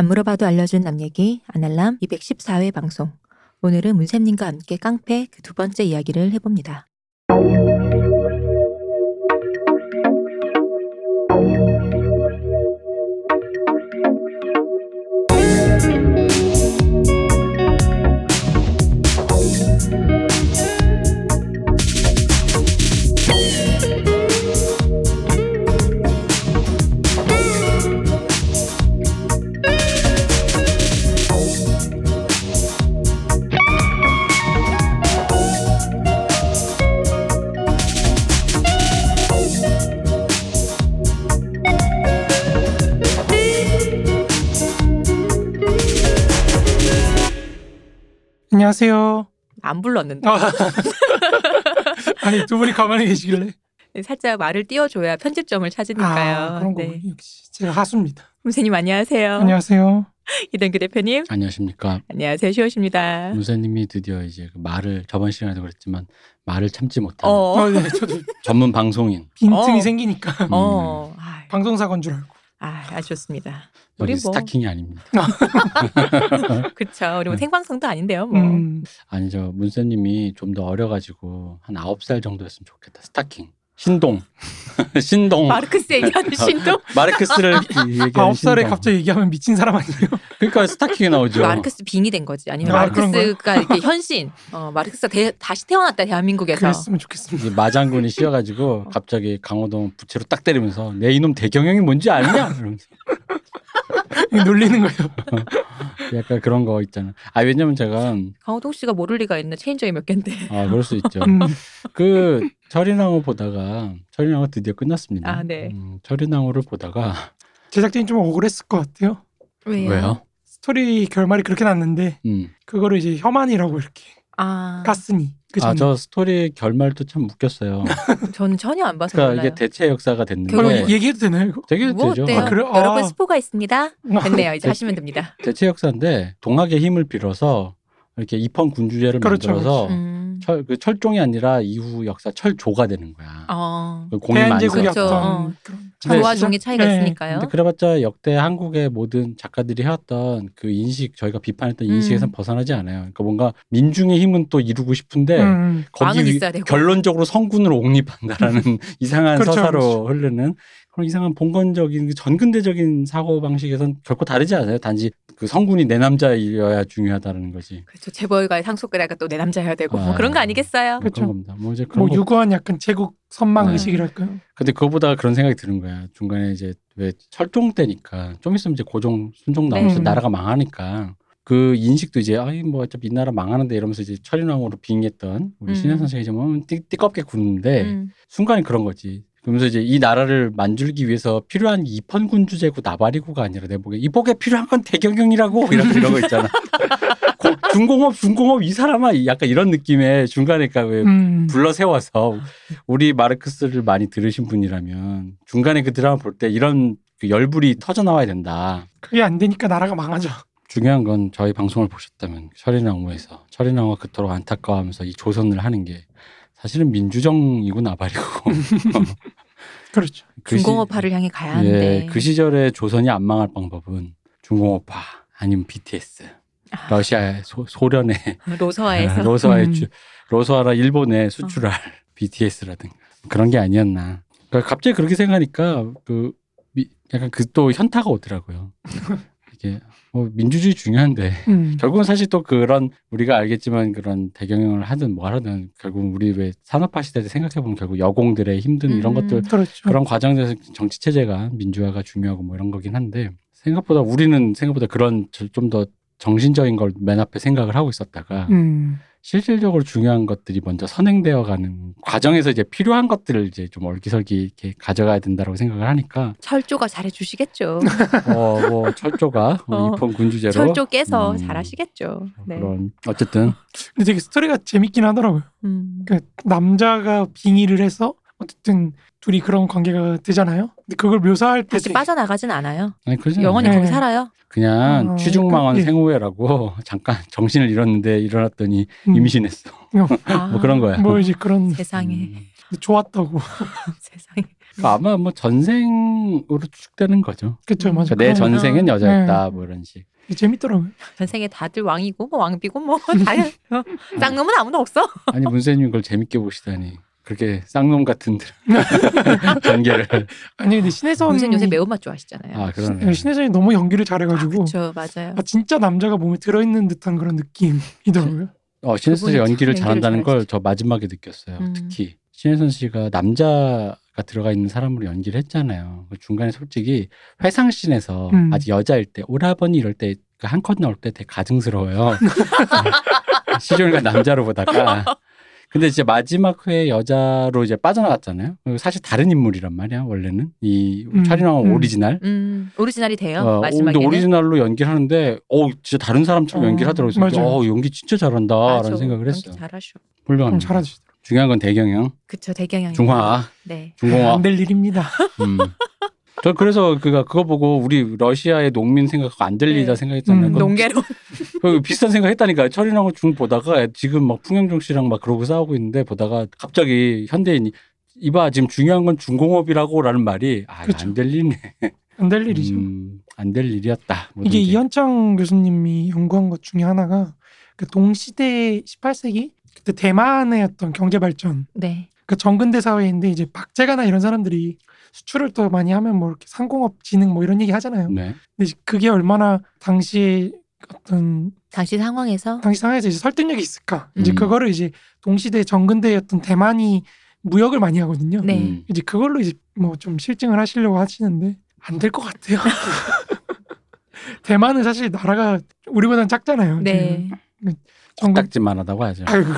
안 물어봐도 알려준 남 얘기 아날람 214회 방송. 오늘은 문쌤님과 함께 깡패 그 두 번째 이야기를 해봅니다. 안 불렀는데 아, 아니 두 분이 가만히 계시길래 살짝 말을 띄워줘야 편집점을 찾으니까요. 아, 그런 거 네. 역시 제가 하수입니다. 문쌤님 안녕하세요. 안녕하세요. 이동규 대표님 안녕하십니까. 안녕하세요. 시호십니다. 문세님이 드디어 이제 그 말을 저번 시간에도 그랬지만 말을 참지 못하는 어, 어, 네, 저도 전문 방송인. 빈틈이 어. 생기니까 어, 아, 방송사건 줄 알고. 아, 아주 좋습니다. 우리 뭐 스타킹이 아닙니다. 그쵸. 우리 뭐 생방송도 아닌데요. 뭐. 음, 아니죠. 문세님이 좀 더 어려가지고 한 아홉 살 정도였으면 좋겠다. 스타킹. 신동. 신동. 마르크스 얘기하는 신동. 마르크스를 얘기하는 아홉 살에 신동. 갑자기 얘기하면 미친 사람 아니에요? 그러니까 스타킹이 나오죠. 마르크스 빙이 된 거지. 아니면 아, 마르크스가 이렇게 현신. 어, 마르크스가 대- 다시 태어났다 대한민국에서. 그랬으면 좋겠습니다. 이제 마장군이 씌어가지고 갑자기 강호동 부채로 딱 때리면서 내 이놈 대경영이 뭔지 아느냐? 이러면서 놀리는 거예요. 약간 그런 거 있잖아. 아 왜냐면 제가 강호동 씨가 모를 리가 있나 체인점이 몇 갠데. 아 그럴 수 있죠. 음, 그 철인왕후 보다가 철인왕후 드디어 끝났습니다. 아, 네. 음, 철인왕후를 보다가 제작진이 좀 억울했을 것 같아요. 왜요? 왜요? 스토리 결말이 그렇게 났는데 음. 그거를 이제 혐한이라고 이렇게 아, 깠으니. 그 아. 저 스토리 결말도 참 웃겼어요. 저는 전혀 안 봐서 그러니까 몰라요. 이게 대체 역사가 됐는데 결국에 얘기해도 되나요 이거? 되게 뭐 되죠. 어때요? 아, 그래? 여러분 아. 스포가 있습니다. 됐네요. 이제 네. 하시면 됩니다. 대체 역사인데 동학의 힘을 빌어서 이렇게 입헌 군주제를 그렇죠, 만들어서 음. 철, 그 철종이 아니라 이후 역사 철조가 되는 거야. 어. 그 공이 많이 그렇죠. 어. 그런 조와 시작- 종의 차이가 네. 있으니까요. 근데 그래봤자 역대 한국의 모든 작가들이 해왔던 그 인식 저희가 비판했던 음. 인식에선 벗어나지 않아요. 그러니까 뭔가 민중의 힘은 또 이루고 싶은데 음, 거기 있어야 되고. 결론적으로 성군으로 옹립한다라는 이상한 그렇죠, 서사로 그렇죠. 흐르는 그런 이상한 봉건적인 그 전근대적인 사고 방식에선 결코 다르지 않아요. 단지 그 성군이 내 남자여야 중요하다는 거지. 그렇죠. 재벌가의 상속가다가 또 내 남자여야 되고 뭐 아. 그런 거 아니겠어요? 뭐 그렇죠. 그런 겁니다. 뭐 이제 그런 뭐 거. 유구한 약간 제국 선망 네. 의식이랄까요? 근데 그거보다 그런 생각이 드는 거야. 중간에 이제 왜 철종 때니까 좀 있으면 이제 고종 순종 나오면서 네. 나라가 망하니까 그 인식도 이제 아이 뭐 어차피 이 나라 망하는데 이러면서 이제 철인왕으로 빙의했던 우리 음. 신현 선생이 뭐 띠, 띠껍게 굽는데 음. 순간에 그런 거지. 그러면서 이제 이 나라를 만들기 위해서 필요한 이펀군 주제고 나발이고가 아니라 내 보기에 이복에 필요한 건 대경영이라고 이런 이런 거 있잖아. 고- 중공업 중공업 이 사람아 약간 이런 느낌의 중간에 그러니까 왜 음. 불러 세워서 우리 마르크스를 많이 들으신 분이라면 중간에 그 드라마 볼 때 이런 그 열불이 터져 나와야 된다. 그게 안 되니까 나라가 망하죠. 중요한 건 저희 방송을 보셨다면 철인왕후에서 철인왕후가 그토록 안타까워하면서 이 조선을 하는 게 사실은 민주정이고 나발이고 그렇죠. 그 시- 중공업화를 향해 가야 하는데. 예, 그 시절에 조선이 안 망할 방법은 중공업화 아니면 BTS 아, 러시아의 소, 소련의 로서화에서 로서와의 음. 주, 로서와라 일본에 수출할 BTS라든가 그런 게 아니었나. 그러니까 갑자기 그렇게 생각하니까 그 미- 약간 그 또 현타가 오더라고요. 이게 뭐 민주주의 중요한데 음. 결국은 사실 또 그런 우리가 알겠지만 그런 대경영을 하든 뭐 하든 결국 우리 왜 산업화 시대 때 생각해 보면 결국 여공들의 힘든 이런 음. 것들 그렇죠. 그런 과정에서 정치 체제가 민주화가 중요하고 뭐 이런 거긴 한데 생각보다 우리는 생각보다 그런 좀 더 정신적인 걸 맨 앞에 생각을 하고 있었다가 음. 실질적으로 중요한 것들이 먼저 선행되어 가는 과정에서 이제 필요한 것들을 이제 좀 얼기설기 이렇게 가져가야 된다고 생각을 하니까 철조가 잘해 주시겠죠. 어 뭐 철조가 뭐 어, 입헌 군주제로 철조 깨서 음, 잘하시겠죠. 네. 그런 어쨌든 근데 되게 스토리가 재밌긴 하더라고요. 음. 그 남자가 빙의를 해서 어쨌든 둘이 그런 관계가 되잖아요. 근데 그걸 묘사할 때 다시 되게- 빠져나가진 않아요. 아니 그러지 영원히 네. 거기 살아요. 그냥 어, 취중망원 그- 예. 생후회라고 잠깐 정신을 잃었는데 일어났더니 음, 임신했어 아, 뭐 그런 거야. 뭐 이제 그런 세상에 음. 좋았다고. 세상에. 그러니까 아마 뭐 전생으로 추측되는 거죠. 음. 맞아. 그러니까 내 그런- 전생은 네. 여자였다 뭐 이런 식. 네, 재밌더라고요. 전생에 다들 왕이고 뭐 왕비고 뭐 다. 쌍놈은 아무도 없어. 아니 문세님 그걸 재밌게 보시다니 그렇게 쌍놈 같은 전개를 아니 근데 신혜선 문신 요새 매운맛 좋아하시잖아요. 아 그러네. 신혜선이 너무 연기를 잘해가지고 그렇죠, 맞아요. 아, 진짜 남자가 몸에 들어있는 듯한 그런 느낌이더라고요. 어 신혜선 씨 연기를 잘한다는 걸. 저 마지막에 느꼈어요. 음. 특히 신혜선 씨가 남자가 들어가 있는 사람으로 연기를 했잖아요. 그 중간에 솔직히 회상씬에서 음. 아직 여자일 때 오라버니 이럴 때 한 컷 나올 때 되게 가증스러워요. 시종이가 남자로 보다가 근데 이제 마지막 회에 여자로 이제 빠져나갔잖아요. 사실 다른 인물이란 말이야 원래는 이 음, 촬영한 음. 오리지널. 음, 오리지널이 돼요. 어, 마지막에는. 근데 오리지널로 연기를 하는데, 어, 진짜 다른 사람처럼 어, 연기를 하더라고요. 그래서 맞아요. 어, 연기 진짜 잘한다라는 맞아. 생각을 했어요. 잘하셔. 좀 훌륭합니다. 잘하시더라고요. 중요한 건 대경영, 그쵸, 대경영. 중화, 네. 중공화. 안 될 일입니다. 음. 저 그래서 그가 그거 보고 우리 러시아의 농민 생각하고 안될 네. 생각했잖아요. 음, 농계로. 그 비슷한 생각했다니까요. 철이랑 중 보다가 지금 막 풍영종 씨랑 막 그러고 싸우고 있는데 보다가 갑자기 현대인이 이봐 지금 중요한 건 중공업이라고라는 말이 아, 될 일이네. 안 될 일이죠. 음, 안될 일이었다. 이게 뭐든지. 이현창 교수님이 연구한 것 중에 하나가 그 동시대 18세기 그때 대만의 어떤 경제 발전 네. 그 정근대 사회인데 이제 박제가나 이런 사람들이 수출을 더 많이 하면 뭐 이렇게 상공업 진흥 뭐 이런 얘기 하잖아요. 네. 근데 그게 얼마나 당시에 어떤 당시 상황에서 당시 상황에서 이제 설득력이 있을까? 이제 음. 그거를 이제 동시대 정근대였던 대만이 무역을 많이 하거든요. 네. 음. 이제 그걸로 이제 뭐 좀 실증을 하시려고 하시는데 안 될 것 같아요. 대만은 사실 나라가 우리보다는 작잖아요. 네. 정근 딱지만 하다고 하죠. 아이고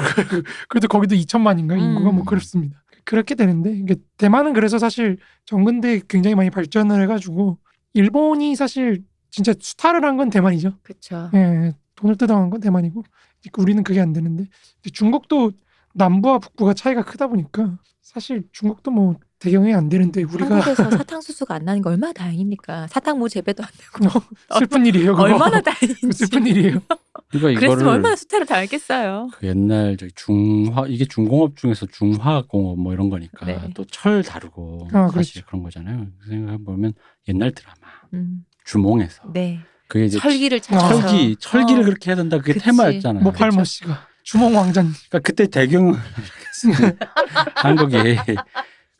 그래도 거기도 2천만인가 인구가 음. 뭐 그렇습니다. 그렇게 되는데 이게 대만은 그래서 사실 정근대 굉장히 많이 발전을 해가지고 일본이 사실 진짜 수탈을 한 건 대만이죠. 그쵸. 예, 돈을 뜯어간 건 대만이고 우리는 그게 안 되는데 중국도 남부와 북부가 차이가 크다 보니까 사실 중국도 뭐 대경이 안 되는데 우리가 한국에서 사탕수수가 안 나는 게 얼마나 다행입니까? 사탕무 재배도 안 되고 슬픈 일이에요. 그거. 얼마나 다행인지. 슬픈 일이에요. 그러니까 그랬으면 이거를 얼마나 수태를 당했겠어요. 그 옛날 저기 중화 이게 중공업 중에서 중화공업 뭐 이런 거니까 네. 또 철 다루고 아, 사실 그런 거잖아요. 생각해 보면 옛날 드라마 음. 주몽에서 네. 그게 이제 철기를 아. 찾아서. 철기 철기를 어. 그렇게 해야 된다 그게 그치. 테마였잖아요. 뭐 팔모 씨가 주몽 왕자님. 그러니까 그때 대경을 한국이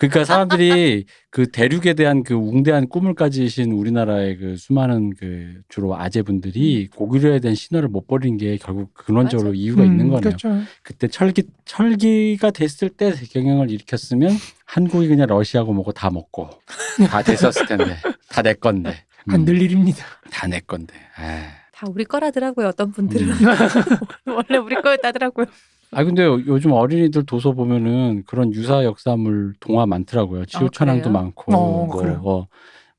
그러니까 사람들이 그 대륙에 대한 그 웅대한 꿈을 가지신 우리나라의 그 수많은 그 주로 아재분들이 고구려에 대한 신화를 못 버린 게 결국 근원적으로 맞아. 이유가 있는 음, 거네요. 그렇죠. 그때 철기 철기가 됐을 때 대경영을 일으켰으면 한국이 그냥 러시아고 뭐고 다 먹고 다 됐었을 텐데 다 내 건데 안될 일입니다. 다 내 건데. 에이. 다 우리 거라더라고요. 어떤 분들은 음. 원래 우리 거였다더라고요. 아 근데 요- 요즘 어린이들 도서 보면은 그런 유사 역사물 동화 많더라고요. 치유천왕도 그래요? 많고 어, 뭐, 그래요? 어,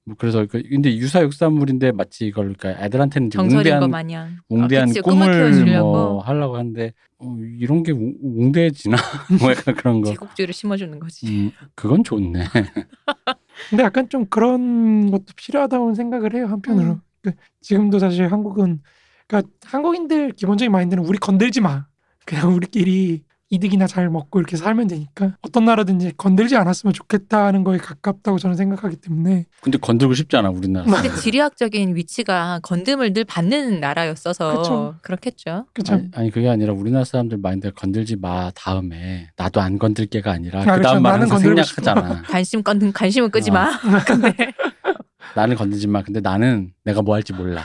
뭐 그래서 그 근데 유사 역사물인데 마치 이걸 그러니까 애들한테는 웅대한 마냥. 웅대한 어, 그치, 꿈을. 뭐 하려고 하는데 어, 이런 게 웅- 웅대해지나 뭐 약간 그런 거. 제국주의를 심어주는 거지. 음, 그건 좋네. 근데 약간 좀 그런 것도 필요하다고 생각을 해요 한편으로. 음. 그 지금도 사실 한국은 그러니까 한국인들 기본적인 마인드는 우리 건들지 마. 그냥 우리끼리 이득이나 잘 먹고 이렇게 살면 되니까 어떤 나라든지 건들지 않았으면 좋겠다는 거에 가깝다고 저는 생각하기 때문에 근데 건들고 싶지 않아 우리나라. 근데 지리학적인 위치가 건듦을 늘 받는 나라였어서 그쵸. 그렇겠죠. 그렇죠. 아니, 아니 그게 아니라 우리나라 사람들 마인드가 건들지 마 다음에 나도 안 건들게가 아니라 아, 그 그렇죠. 다음 말 나는 항상 건들고 생략하잖아. 관심 건 관심은 끄지 마. 근데 나는 건들지 마. 근데 나는 내가 뭐 할지 몰라.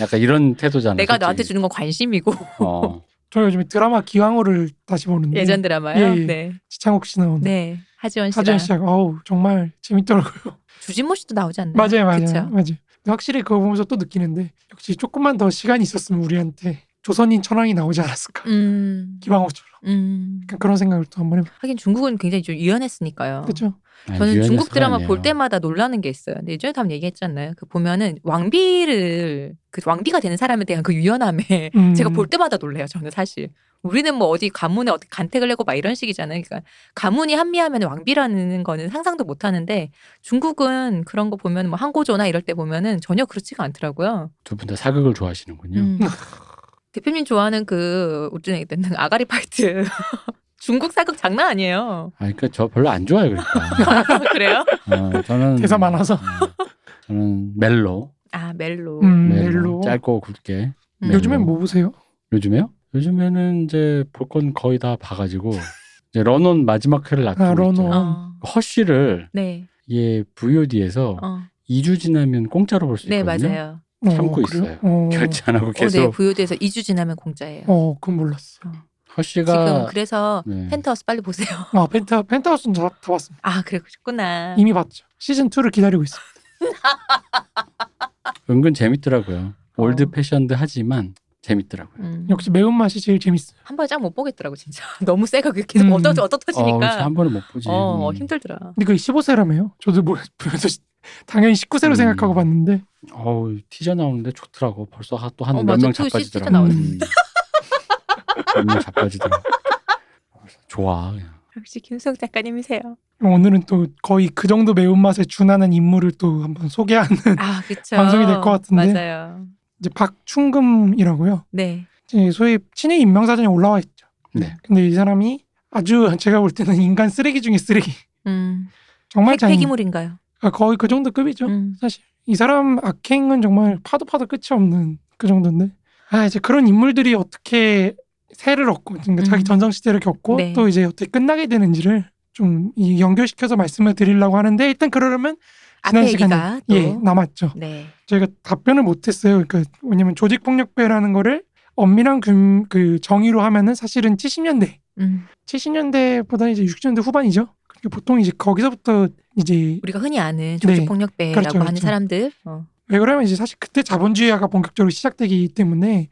약간 이런 태도잖아. 내가 솔직히. 너한테 주는 건 관심이고 어. 저 요즘에 드라마 기왕호를 다시 보는데 예전 드라마요. 예, 예. 네. 지창욱 씨 나오는 네. 하지원 씨랑 하지원 씨가 어우 정말 재밌더라고요. 주진모 씨도 나오지 않나요? 맞아요, 맞아요, 그쵸? 맞아요. 확실히 그거 보면서 또 느끼는데 역시 조금만 더 시간이 있었으면 우리한테 조선인 천왕이 나오지 않았을까. 음. 기왕호처럼 음. 약간 그런 생각을 또 한번 해봐. 하긴 중국은 굉장히 좀 유연했으니까요. 그렇죠. 저는 중국 드라마 아니에요. 볼 때마다 놀라는 게 있어요. 근데 예전에 한번 얘기했잖아요. 그 보면은 왕비를 그 왕비가 되는 사람에 대한 그 유연함에 음. 제가 볼 때마다 놀래요. 저는 사실 우리는 뭐 어디 가문에 어떻게 간택을 내고 막 이런 식이잖아요. 그러니까 가문이 한미하면 왕비라는 거는 상상도 못 하는데 중국은 그런 거 보면 뭐 한고조나 이럴 때 보면은 전혀 그렇지가 않더라고요. 두 분 다 사극을 좋아하시는군요. 음. 대표님 좋아하는 그 우리 얘기했던 아가리 fight 중국 사극 장난 아니에요. 아, 그러니까 저 별로 안 좋아요, 그러니까. 그래요? 어, 저는 대사 많아서. 어, 저는 멜로, 아 멜로. 음, 멜로, 멜로. 짧고 굵게. 음. 요즘엔 뭐 보세요? 요즘에요? 요즘에는 이제 볼 건 거의 다 봐가지고 이제 런온 마지막 회를 놔두고 아, 런온. 있죠. 어. 허쉬를 네. 이게 VOD에서 어. 2주 지나면 공짜로 볼수네 있거든요. 맞아요. 참고 어? 있어요. 어, 결제 안 하고 어, 계속 네 VOD에서 2주 지나면 공짜예요. 어, 그건 몰랐어. 허쉬가 지금 그래서 네. 펜트하우스 빨리 보세요. 아, 펜타 펜타우스는 다, 다 봤습니다. 아 그러셨구나. 이미 봤죠. 시즌 2를 기다리고 있어. 은근 재밌더라고요. old 어. fashioned 하지만 재밌더라고요. 음. 역시 매운맛이 제일 재밌어요. 한 번에 쫙 못 보겠더라고 진짜. 너무 세가 계속 음. 어떠 어떠 어, 터지니까. 한 번에 못 보지. 어, 음. 힘들더라. 근데 그게 15세라며요. 저도 뭐 보면서 당연히 19세로 음. 생각하고 봤는데 어우 티저 나오는데 좋더라고. 벌써 또 어, 한몇 맞아. 명또 시- 자빠지더라고. 티저 나오네. 음. 몇명 자빠지더라고. 좋아. 그냥. 역시 김수영 작가님이세요. 오늘은 또 거의 그 정도 매운맛에 준하는 인물을 또 한번 소개하는 아 그쵸. 방송이 될 것 같은데. 맞아요. 이제 박충금이라고요. 네. 이제 소위 친일 인명사전에 올라와 있죠. 네. 근데 이 사람이 아주 제가 볼 때는 인간 쓰레기 중에 쓰레기. 음. 정말 폐- 장 폐기물인가요? 아, 거의 그 정도 급이죠. 음. 사실 이 사람 악행은 정말 파도 파도 끝이 없는 그 정도인데 아 이제 그런 인물들이 어떻게 새를 얻고 그러니까 자기 음. 전성 시대를 겪고 네. 또 이제 어떻게 끝나게 되는지를 좀 이 연결시켜서 말씀을 드리려고 하는데 일단 그러려면 지난 시간에 또. 예 남았죠. 네. 저희가 답변을 못했어요. 그러니까 왜냐면 조직 폭력배라는 거를 엄밀한 금, 그 정의로 하면은 사실은 70년대 음. 70년대보다 이제 60년대 후반이죠. 그러니까 보통 이제 거기서부터 이제 우리가 흔히 아는 네. 조직 폭력배라고 그렇죠, 하는 그렇죠. 사람들. 어. 왜 그러면 이제 사실 그때 자본주의화가 본격적으로 시작되기 때문에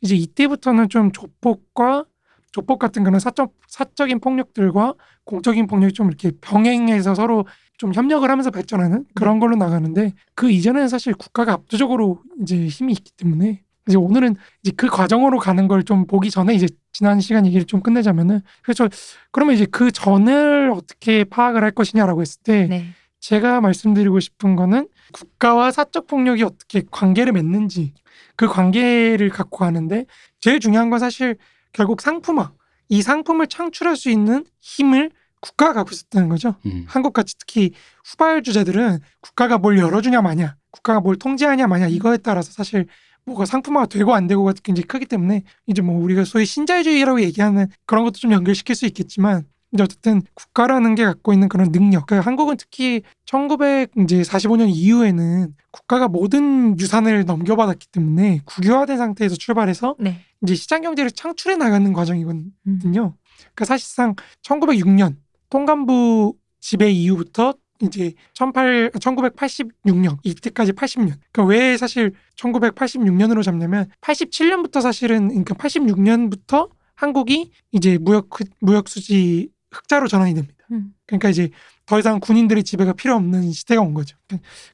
이제 이때부터는 좀 조폭과 조폭 같은 그런 사적 사적인 폭력들과 공적인 폭력이 좀 이렇게 병행해서 서로 좀 협력을 하면서 발전하는 그런 걸로 나가는데 그 이전에는 사실 국가가 압도적으로 이제 힘이 있기 때문에 이제 오늘은 이제 그 과정으로 가는 걸 좀 보기 전에 이제 지난 시간 얘기를 좀 끝내자면은 그래서 그러면 이제 그 전을 어떻게 파악을 할 것이냐라고 했을 때 네. 제가 말씀드리고 싶은 거는 국가와 사적 폭력이 어떻게 관계를 맺는지 그 관계를 갖고 가는데 제일 중요한 건 사실 결국 상품화 이 상품을 창출할 수 있는 힘을 국가가 갖고 있었다는 거죠. 음. 한국같이 특히 후발 주자들은 국가가 뭘 열어주냐 마냐, 국가가 뭘 통제하냐 마냐 이거에 따라서 사실 뭐가 상품화가 되고 안 되고가 굉장히 크기 때문에 이제 뭐 우리가 소위 신자유주의라고 얘기하는 그런 것도 좀 연결시킬 수 있겠지만 이제 어쨌든 국가라는 게 갖고 있는 그런 능력. 그러니까 한국은 특히 1945년 이후에는 국가가 모든 유산을 넘겨받았기 때문에 국유화된 상태에서 출발해서 네. 이제 시장 경제를 창출해 나가는 과정이거든요. 음. 그러니까 사실상 1906년 통감부 지배 이후부터 이제 18, 1986년 이때까지 80년. 그러니까 왜 사실 1986년으로 잡냐면 87년부터 사실은 그러니까 86년부터 한국이 이제 무역 무역 수지 흑자로 전환이 됩니다. 음. 그러니까 이제 더 이상 군인들의 지배가 필요 없는 시대가 온 거죠.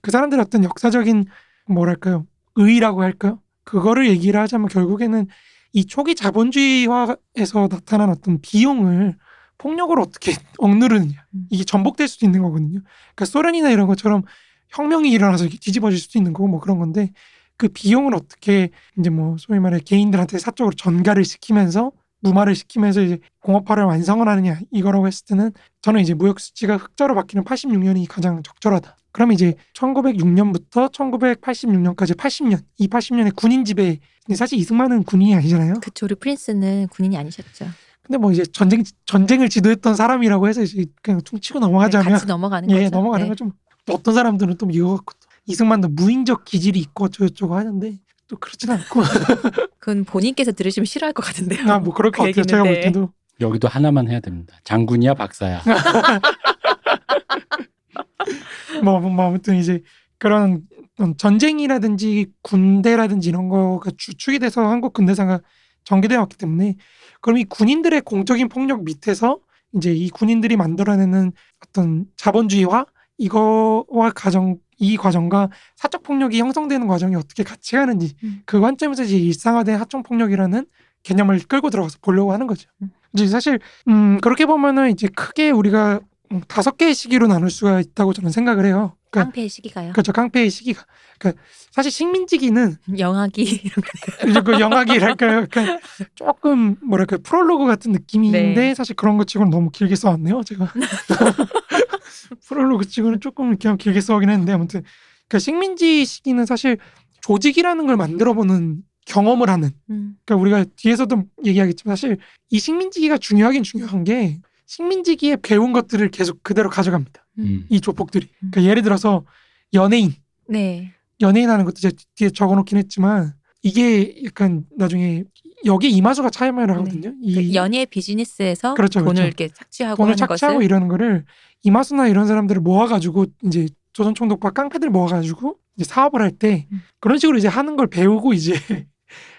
그 사람들의 어떤 역사적인 뭐랄까요 의의라고 할까요? 그거를 얘기를 하자면 결국에는 이 초기 자본주의화에서 나타난 어떤 비용을 폭력으로 어떻게 억누르느냐 음. 이게 전복될 수도 있는 거거든요. 그러니까 소련이나 이런 것처럼 혁명이 일어나서 이렇게 뒤집어질 수도 있는 거고 뭐 그런 건데 그 비용을 어떻게 이제 뭐 소위 말해 개인들한테 사적으로 전가를 시키면서 무마를 시키면서 이제 공업화를 완성을 하느냐 이거라고 했을 때는 저는 이제 무역 수치가 흑자로 바뀌는 86년이 가장 적절하다. 그럼 이제 1906년부터 1986년까지 80년 이 80년의 군인 지배 근데 사실 이승만은 군인이 아니잖아요. 그쵸. 우리 프린스는 군인이 아니셨죠. 근데 뭐 이제 전쟁 전쟁을 지도했던 사람이라고 해서 이제 그냥 퉁치고 네, 넘어가자면 같이 넘어가는 예 거죠. 넘어가는 네. 거좀 어떤 사람들은 또 이거 갖고 또 이승만도 무인적 기질이 있고 어쩌고저쩌고 하는데 또 그렇진 않고 그건 본인께서 들으시면 싫어할 것 같은데요. 아 뭐 그럴 것 그 같아요 제가 볼 얘기는, 네. 때도 여기도 하나만 해야 됩니다. 장군이야 박사야. 뭐, 뭐 아무튼 이제 그런 전쟁이라든지 군대라든지 이런 거가 주축이 돼서 한국 근대사가 전개되어 왔기 때문에 그럼 이 군인들의 공적인 폭력 밑에서 이제 이 군인들이 만들어내는 어떤 자본주의화 이거와 과정 이 과정과 사적 폭력이 형성되는 과정이 어떻게 같이 가는지 음. 그 관점에서 이제 일상화된 하청 폭력이라는 개념을 끌고 들어가서 보려고 하는 거죠. 음. 이제 사실 음 그렇게 보면은 이제 크게 우리가 음, 다섯 개의 시기로 나눌 수가 있다고 저는 생각을 해요. 깡패의 시기가요. 그렇죠. 깡패의 시기가. 그러니까 사실 식민지기는 영화기 이런 거. 그 영화기랄까요? 약간 조금 뭐랄까 프롤로그 같은 느낌인데 네. 사실 그런 것 치고는 너무 길게 써왔네요. 제가 프롤로그 치고는 조금 이렇게 길게 써오긴 했는데 아무튼 그러니까 식민지 시기는 사실 조직이라는 걸 만들어보는 경험을 하는. 음. 그러니까 우리가 뒤에서도 얘기하겠지만 사실 이 식민지기가 중요하긴 중요한 게 식민지기에 배운 것들을 계속 그대로 가져갑니다. 음. 이 조폭들이. 그러니까 예를 들어서 연예인 네. 연예인 하는 것도 제가 뒤에 적어놓긴 했지만 이게 약간 나중에 여기 이마수가 참여를 하거든요. 이그 연예 비즈니스에서 그렇죠, 돈을 그렇죠. 이렇게 착취하고 돈을 착취하고 것을 이러는 거를 이마수나 이런 사람들을 모아가지고 이제 조선 총독과 깡패들 모아가지고 이제 사업을 할때 음. 그런 식으로 이제 하는 걸 배우고 이제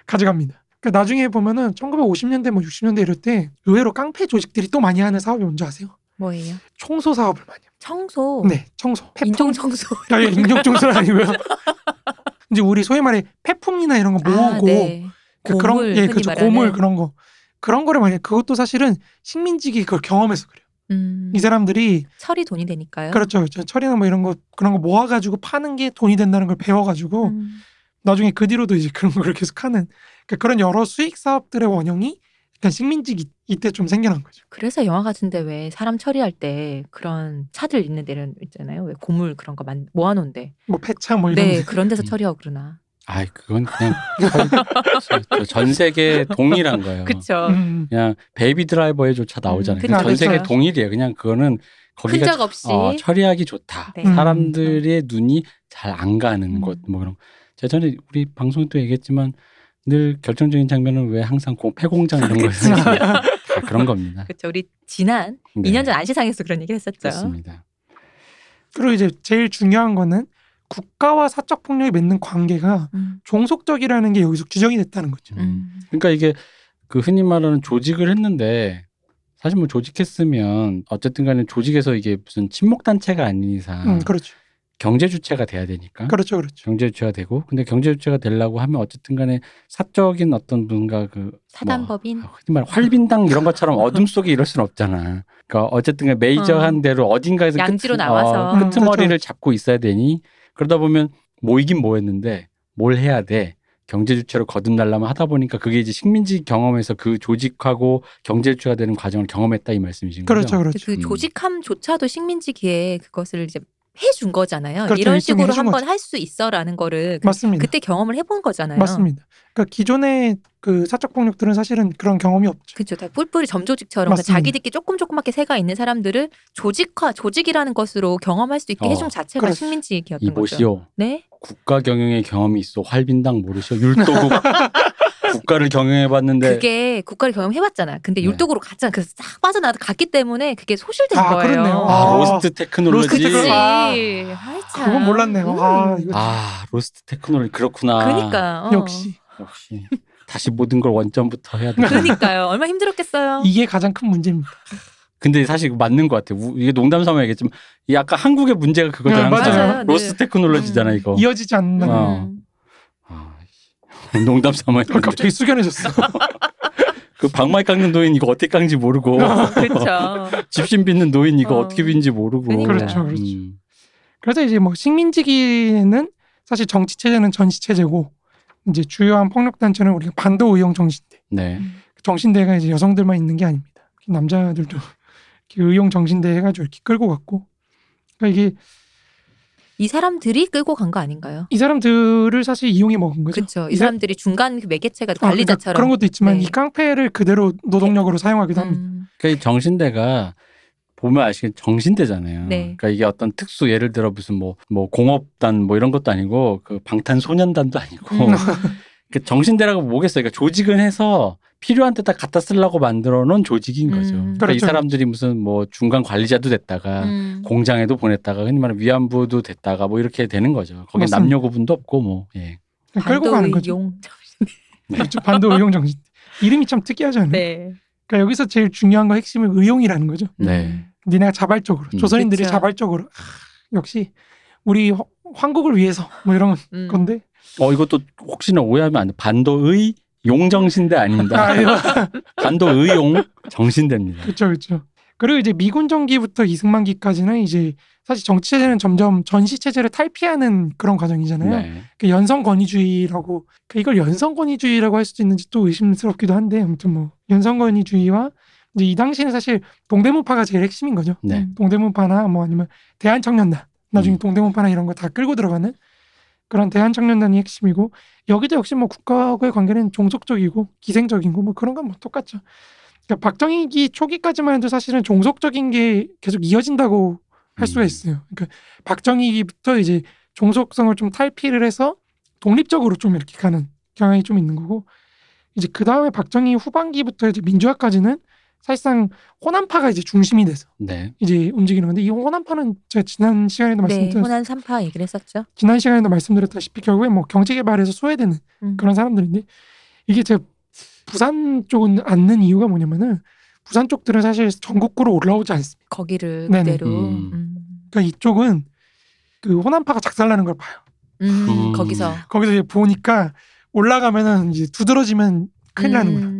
가져갑니다. 그러니까 나중에 보면은 1950년대 뭐 60년대 이럴 때 의외로 깡패 조직들이 또 많이 하는 사업이 뭔지 아세요? 뭐예요? 청소 사업을 많이 해요. 청소. 네, 청소. 폐품. 인종 청소. 야, 야, 인종 청소는 아니고요. 이제 우리 소위 말해 폐품이나 이런 거 모으고 아, 네. 그 그런 고물, 예 그렇죠. 고물 그런 거 그런 거를 해요. 그것도 사실은 식민지기 그걸 경험해서 그래요. 음, 이 사람들이 철이 돈이 되니까요. 그렇죠, 그렇죠. 철이나 뭐 이런 거 그런 거 모아가지고 파는 게 돈이 된다는 걸 배워가지고 음, 나중에 그 뒤로도 이제 그런 걸 계속 하는 그러니까 그런 여러 수익 사업들의 원형이 약간 식민지기 이때 좀 생겨난 거죠. 그래서 영화 같은데 왜 사람 처리할 때 그런 차들 있는 데는 있잖아요. 왜 고물 그런 거 만- 모아놓은데. 뭐 폐차 뭐 이런 네, 거. 그런 데서 음. 처리하고 그러나. 아이 그건 그냥 전- 세계 동일한 거예요. 그쵸. 음, 그냥 베이비 드라이버에조차 나오잖아요. 음, 전 세계. 동일이에요. 그냥 그거는 거기가 흔적 없이. 어, 처리하기 좋다. 네. 음. 사람들의 눈이 잘 안 가는 음. 곳 뭐 그런. 제가 전에 우리 방송에 또 얘기했지만 늘 결정적인 장면은 왜 항상 공, 폐공장 이런 거에서 다 그런 겁니다. 그쵸. 우리 지난 네. 2년 전 안시상에서 그런 얘기를 했었죠. 그렇습니다. 그리고 이제 제일 중요한 거는 국가와 사적 폭력이 맺는 관계가 음, 종속적이라는 게 여기서 규정이 됐다는 거죠. 음. 그러니까 이게 그 흔히 말하는 조직을 했는데 사실 뭐 조직했으면 어쨌든 간에 조직에서 이게 무슨 친목 단체가 아닌 이상 음, 그렇죠, 경제 주체가 돼야 되니까 그렇죠, 그렇죠. 경제 주체가 되고 근데 경제 주체가 되려고 하면 어쨌든 간에 사적인 어떤 뭔가 그 사단법인. 뭐, 흔히 말 활빈당 이런 것처럼 어둠 속에 이럴 수는 없잖아. 그러니까 어쨌든 간에 메이저한 어. 대로 어딘가에서 양지로 끄트- 나와서. 어, 음, 끄트머리를 그렇죠. 잡고 있어야 되니 그러다 보면 모이긴 모였는데 뭘 해야 돼? 경제 주체로 거듭날라면 하다 보니까 그게 이제 식민지 경험에서 그 조직하고 경제 주체가 되는 과정을 경험했다 이 말씀이신 그렇죠, 거죠? 그렇죠. 그 음. 조직함조차도 식민지기에 그것을 이제 해준 거잖아요. 그렇죠, 이런 식으로 한번. 할 수 있어라는 거를 그, 맞습니다. 그때 경험을 해본 거잖아요. 맞습니다. 그러니까 기존의 그 사적 폭력들은 사실은 그런 경험이 없죠. 그렇죠. 다 뿔뿔이 점조직처럼 그러니까. 자기들끼리 조금 조그맣게 새가 있는 사람들을 조직화, 조직이라는 것으로 경험할 수 있게 어, 해준 자체가 그렇죠. 식민지기였던 거죠. 이보시오. 네. 국가 경영의 경험이 있어 활빈당 모르시오. 율도국 국가를 경영해봤는데 그게 국가를 경험해봤잖아. 근데 네. 율도국으로 갔잖아. 그래서 싹 빠져나가 갔기 때문에 그게 소실된 아, 거예요. 그렇네요. 아, 아. lost technology. lost 그치. technol- 아, 아이, 참. 그건 몰랐네요. 아, 음. 이거 아 lost technology 그렇구나. 그러니까. 어. 역시 역시 다시 모든 걸 원점부터 해야 돼. 그러니까요. 얼마나 힘들었겠어요. 이게 가장 큰 문제입니다. 근데 사실 맞는 것 같아. 우- 이게 농담 삼아 얘기했지만 이 아까 한국의 문제가 그거잖아. 네, 맞아요. 맞아요. lost 네. technology잖아 음. 이거. 이어지지 않는다. 어. 음. 아, 씨. 농담 삼아. 어, 갑자기 숙연해졌어. 그 방망이 깎는 노인 이거 어떻게 깎는지 모르고 그렇죠. 짚신 빚는 노인 이거 어. 어. 떻게 빚는지 모르고. 그러니까요. 그렇죠, 그렇죠. 음. 그래서 이제 뭐 식민지기는 사실 정치 체제는 전시 체제고 이제 주요한 폭력 단체는 우리가 반도 의용 정신대. 네. 정신대가 이제 여성들만 있는 게 아닙니다. 남자들도 이렇게 의용 정신대 해가지고 이렇게 끌고 갔고. 그러니까 이게 이 사람들이 끌고 간 거 아닌가요? 이 사람들을 사실 이용해 먹은 거죠. 그렇죠. 이 사- 사람들이 중간 그 매개체가 아, 그러니까 관리자처럼. 그런 것도 있지만 네. 이 깡패를 그대로 노동력으로 사용하기도 합니다. 음, 그러니까 이 정신대가 보면 아시겠 정신대잖아요. 네. 그러니까 이게 어떤 특수 예를 들어 무슨 뭐뭐 공업단 뭐 이런 것도 아니고 그 방탄소년단도 아니고 음. 그 정신대라고 뭐겠어요. 그러니까 조직은 해서 필요한 데다 갖다 쓰려고 만들어 놓은 조직인 거죠. 음. 그러니까 이 그렇죠. 사람들이 무슨 뭐 중간 관리자도 됐다가 음. 공장에도 보냈다가 흔히 말하는 위안부도 됐다가 뭐 이렇게 되는 거죠. 거기 맞습니다. 남녀 구분도 없고 뭐 예. 끌고 가는 거죠. 용. 그렇죠. 반도 의용 정신. 이름이 참 특이하지 않아요? 네. 그러니까 여기서 제일 중요한 거 핵심은 의용이라는 거죠. 네. 음. 니네가 자발적으로 음. 조선인들이 그쵸. 자발적으로 아, 역시 우리 허- 황국을 위해서 뭐 이런 음. 건데 어 이것도 혹시나 오해하면 안 돼. 반도의 용정신대 아닙니다. 아, 이거 반도의용 정신대입니다. 그렇죠 그렇죠. 그리고 이제 미군 정기부터 이승만기까지는 이제 사실 정치 체제는 점점 전시 체제를 탈피하는 그런 과정이잖아요. 네. 그 연성 권위주의라고 그 이걸 연성 권위주의라고 할 수도 있는지 또 의심스럽기도 한데 아무튼 뭐 연성 권위주의와 이제 이 당시는 사실 동대문파가 제일 핵심인 거죠. 네. 동대문파나 뭐 아니면 대한청년단 나중에 음. 동대문파나 이런 거 다 끌고 들어가는 그런 대한청년단이 핵심이고 여기도 역시 뭐 국가하고의 관계는 종속적이고 기생적이고 뭐 그런 건 뭐 똑같죠. 그러니까 박정희기 초기까지만 해도 사실은 종속적인 게 계속 이어진다고 할 수가 음. 있어요. 그러니까 박정희기부터 이제 종속성을 좀 탈피를 해서 독립적으로 좀 이렇게 가는 경향이 좀 있는 거고 이제 그 다음에 박정희 후반기부터 이제 민주화까지는 사실상 호남파가 이제 중심이 돼서 네. 이제 움직이는 건데 이 호남파는 제가 지난 시간에도 네, 말씀드렸 호남 삼파 얘기를 했었죠. 지난 시간에도 말씀드렸다시피 결국에 뭐 경제 개발에서 소외되는 음. 그런 사람들인데 이게 제가 부산 쪽은 않는 이유가 뭐냐면은 부산 쪽들은 사실 전국구로 올라오지 않습니다. 거기를 네네. 그대로. 음. 음. 그러니까 이쪽은 그 호남파가 작살나는 걸 봐요. 음, 음. 거기서 거기서 이제 보니까 올라가면은 이제 두드러지면 큰일 나는 거야.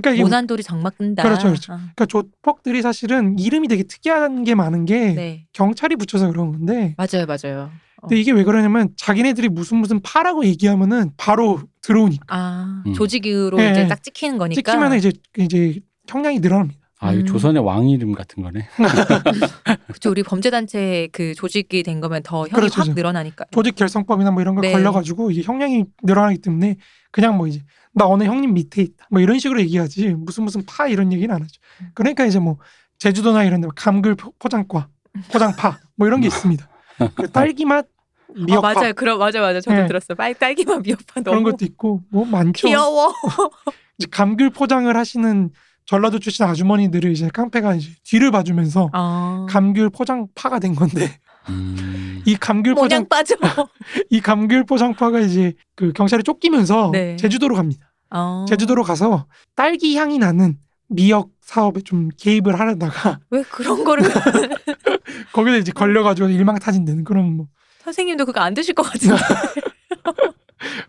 음, 그러니까 이게 모난돌이 장막 끈다. 그렇죠, 그렇죠. 어, 그러니까 조폭들이 사실은 이름이 되게 특이한 게 많은 게 네, 경찰이 붙여서 그런 건데 맞아요, 맞아요. 어. 근데 이게 왜 그러냐면 자기네들이 무슨 무슨 파라고 얘기하면은 바로 들어오니까 아 음. 조직으로 네. 이제 딱 찍히는 거니까. 찍히면은 이제 이제 형량이 늘어납니다. 아, 이 음. 조선의 왕 이름 같은 거네. 그렇죠. 우리 범죄 단체 그 조직이 된 거면 더 형이 그렇죠, 확 그렇죠. 늘어나니까. 조직 결성법이나 뭐 이런 거 네. 걸려가지고 이제 형량이 늘어나기 때문에 그냥 뭐 이제 나 어느 형님 밑에 있다 뭐 이런 식으로 얘기하지 무슨 무슨 파 이런 얘기는 안 하죠. 그러니까 이제 뭐 제주도나 이런 데 감귤 포- 포장과 포장파 뭐 이런 게 있습니다. 그 딸기 맛 아, 미역파 맞아요. 그럼 맞아 맞아. 저도 네. 들었어요. 빨 딸기맛 미역파 그런 너무 것도 있고 뭐 많죠. 귀여워. 이제 감귤 포장을 하시는 전라도 출신 아주머니들을 이제 깡패가 이제 뒤를 봐주면서 아. 감귤 포장파가 된 건데 음. 이 감귤 포장 빠져. 이 감귤 포장파가 이제 그 경찰에 쫓기면서 네. 제주도로 갑니다. 어. 제주도로 가서 딸기 향이 나는 미역 사업에 좀 개입을 하려다가 왜 그런 거를 거기서 이제 걸려가지고 일망타진 되는 그런 뭐 선생님도 그거 안 드실 것 같은데.